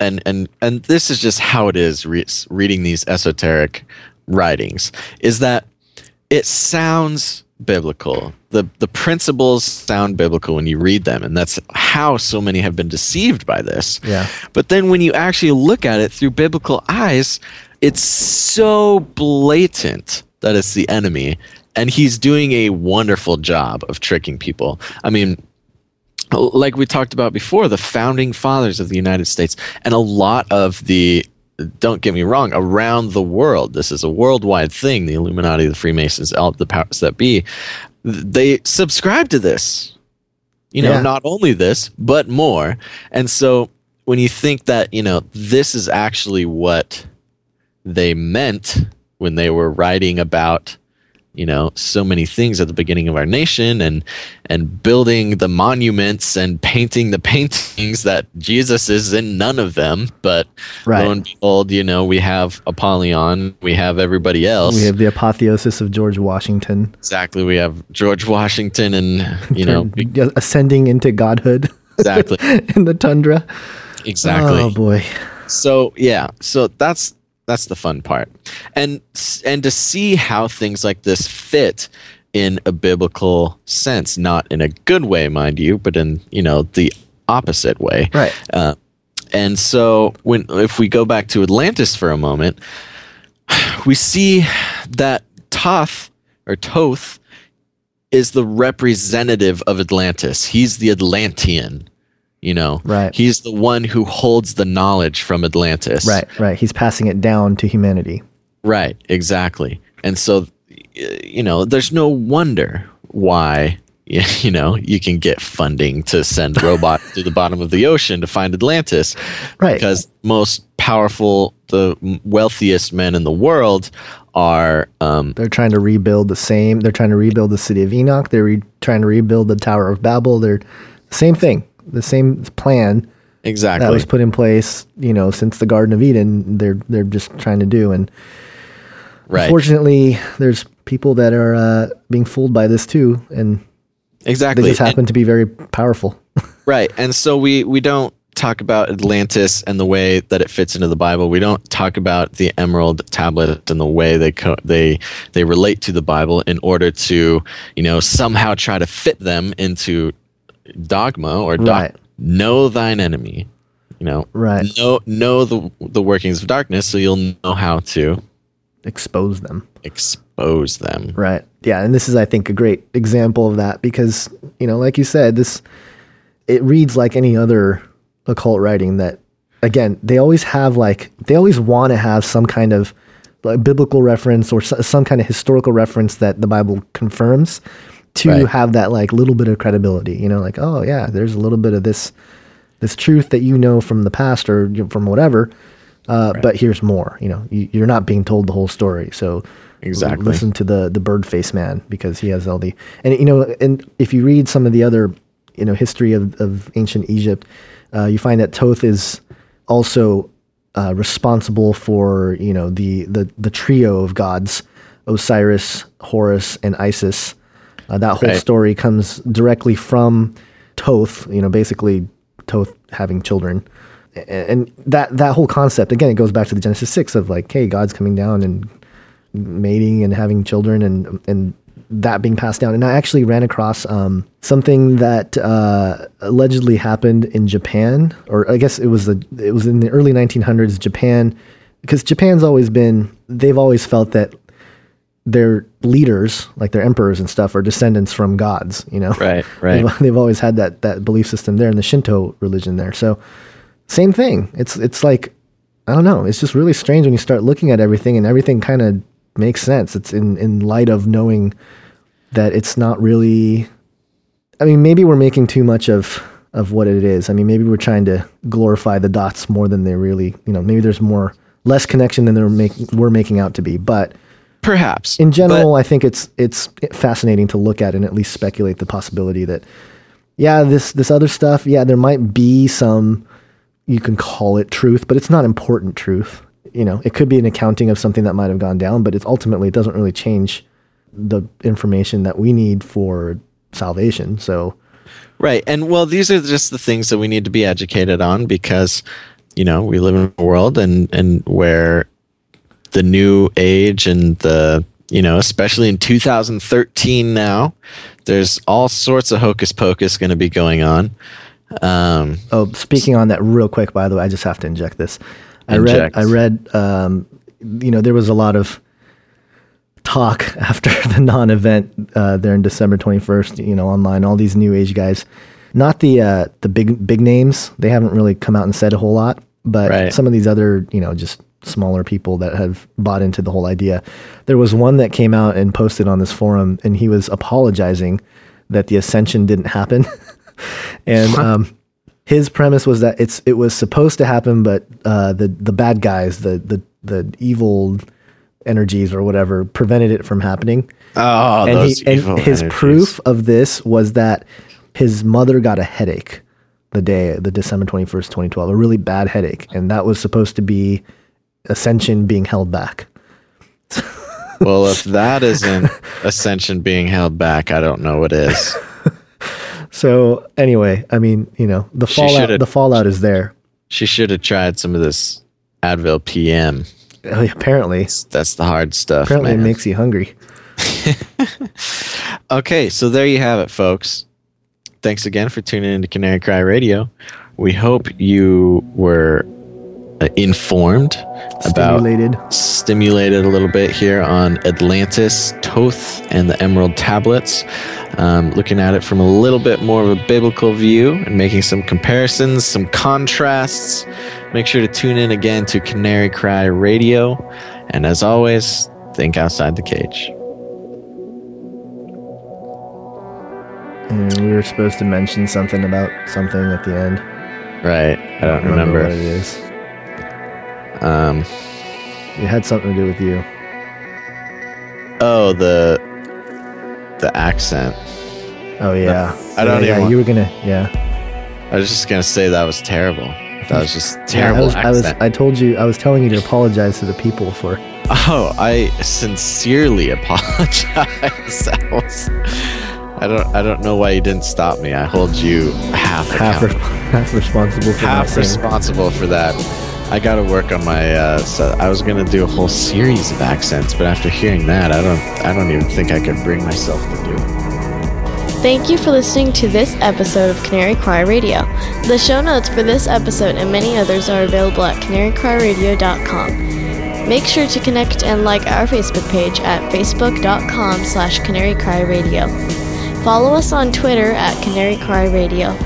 and and and this is just how it is re- reading these esoteric writings, is that it sounds biblical. the The principles sound biblical when you read them, and that's how so many have been deceived by this. Yeah. But then when you actually look at it through biblical eyes, it's so blatant that it's the enemy. And he's doing a wonderful job of tricking people. I mean, like we talked about before, the founding fathers of the United States, and a lot of the don't get me wrong, around the world, this is a worldwide thing. The Illuminati, the Freemasons, all the powers that be, they subscribe to this. You know, Yeah. not only this, but more. And so when you think that, you know, this is actually what they meant when they were writing about you know so many things at the beginning of our nation and and building the monuments and painting the paintings that Jesus is in none of them but Right. lo and behold you know we have Apollyon we have everybody else We have the apotheosis of George Washington. exactly we have George Washington and you know ascending into godhood exactly in the rotunda. exactly Oh boy. so yeah so that's that's the fun part. And and to see how things like this fit in a biblical sense not in a good way mind you but in you know the opposite way. Right. uh, and so when if we go back to atlantis for a moment we see that toth or toth is the representative of atlantis. He's the atlantean you know Right. he's the one who holds the knowledge from atlantis Right, right. He's passing it down to humanity. Right, exactly. And so, you know, there's no wonder why, you know, you can get funding to send robots to the bottom of the ocean to find Atlantis. Right. Because most powerful, the wealthiest men in the world are, um, They're trying to rebuild the same. They're trying to rebuild the city of Enoch. They're re- trying to rebuild the Tower of Babel. They're same thing, the same plan exactly. that was put in place. You know, since the Garden of Eden, they're they're just trying to do. And right. unfortunately, there's people that are uh, being fooled by this too, and exactly they just And- happen to be very powerful. Right. And so we we don't talk about Atlantis and the way that it fits into the Bible. We don't talk about the Emerald Tablet and the way they co- they they relate to the Bible in order to, you know, somehow try to fit them into dogma or doc- Right. know thine enemy. You know, Right. Know know the the workings of darkness so you'll know how to Expose them. expose them. Right. Yeah, and this is I think a great example of that because, you know, like you said, this it reads like any other occult writing that again, they always have like they always want to have some kind of like biblical reference or so, some kind of historical reference that the Bible confirms to Right. have that like little bit of credibility, you know, like oh yeah, there's a little bit of this this truth that you know from the past or you know, from whatever. Uh, But here's more. You know, you, you're not being told the whole story. So Exactly. listen to the the bird face man because he has all the and you know and if you read some of the other you know history of, of ancient Egypt, uh, you find that Toth is also uh, responsible for you know the the the trio of gods Osiris, Horus, and Isis. Uh, that whole Right. story comes directly from Toth. You know, basically Toth having children. And that that whole concept again, it goes back to the Genesis six of like, hey, God's coming down and mating and having children and and that being passed down. And I actually ran across um, something that uh, allegedly happened in Japan, or I guess it was the it was in the early 1900s. Japan, because Japan's always been they've always felt that their leaders, like their emperors and stuff, are descendants from gods. You know, Right, right. They've, they've always had that that belief system there in the Shinto religion there. So same thing. It's it's like I don't know. It's just really strange when you start looking at everything and everything kind of makes sense. It's in in light of knowing that it's not really. I mean, maybe we're making too much of of what it is. I mean, maybe we're trying to glorify the dots more than they really. You know, maybe there's more less connection than they're making we're making out to be. But Perhaps. in But- general, I think it's it's fascinating to look at and at least speculate the possibility that yeah, this this other stuff, yeah, there might be some you can call it truth, but it's not important truth. You know, it could be an accounting of something that might have gone down, but it's ultimately it doesn't really change the information that we need for salvation. So Right. And well, these are just the things that we need to be educated on because, you know, we live in a world and, and where the new age and the, you know, especially in 2013 now, there's all sorts of hocus pocus going to be going on. Um, Oh, speaking on that real quick, by the way, I just have to inject this. I Inject. read, I read, um, you know, there was a lot of talk after the non-event uh, there in December 21st, you know, online, all these new age guys not the uh, the big big names. They haven't really come out and said a whole lot, but Right. some of these other, you know, just smaller people that have bought into the whole idea. There was one that came out and posted on this forum, and he was apologizing that the ascension didn't happen, and um, his premise was that it's it was supposed to happen, but uh, the the bad guys, the the the evil energies or whatever, prevented it from happening Oh, and, those he, and his energies. proof of this was that his mother got a headache the day the december 21st 2012 a really bad headache and that was supposed to be ascension being held back Well, if that isn't ascension being held back, I don't know what is. so anyway i mean you know the She fallout the fallout is there She should have tried some of this Advil PM. Uh, apparently That's, that's the hard stuff. apparently man. it makes you hungry Okay, so there you have it, folks. Thanks again for tuning into Canary Cry Radio. We hope you were uh, informed about stimulated stimulated a little bit here on Atlantis, Toth, and the Emerald Tablets. Um, looking at it from a little bit more of a biblical view and making some comparisons, some contrasts. Make sure to tune in again to Canary Cry Radio. And as always, think outside the cage. and we were supposed to mention something about something at the end Right. I don't remember. what it is Um, it had something to do with you oh, the the accent. oh yeah I don't yeah, even yeah, you were gonna yeah I was just gonna say that was terrible. That was just Yeah, terrible I was, I was. I told you I was telling you to apologize to the people for oh, I sincerely apologize. that was. I don't. I don't know why you didn't stop me. I hold you half half, re- half responsible for half responsible for that. I got to work on my. Uh, so I was gonna do a whole series of accents, but after hearing that, I don't. I don't even think I could bring myself to do it. Thank you for listening to this episode of Canary Cry Radio. The show notes for this episode and many others are available at canarycryradio.com. Make sure to connect and like our Facebook page at facebook.com slash canarycryradio. Follow us on Twitter at Canary Radio.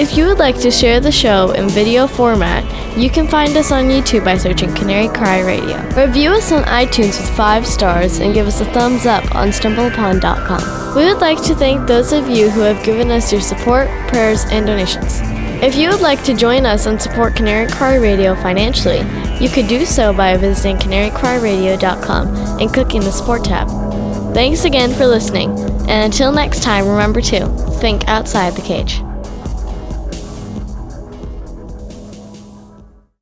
If you would like to share the show in video format, you can find us on YouTube by searching Canary Cry Radio. Review us on iTunes with five stars and give us a thumbs up on stumbleupon.com. We would like to thank those of you who have given us your support, prayers, and donations. If you would like to join us and support Canary Cry Radio financially, you could do so by visiting canarycryradio.com and clicking the support tab. Thanks again for listening, and until next time, remember to think outside the cage.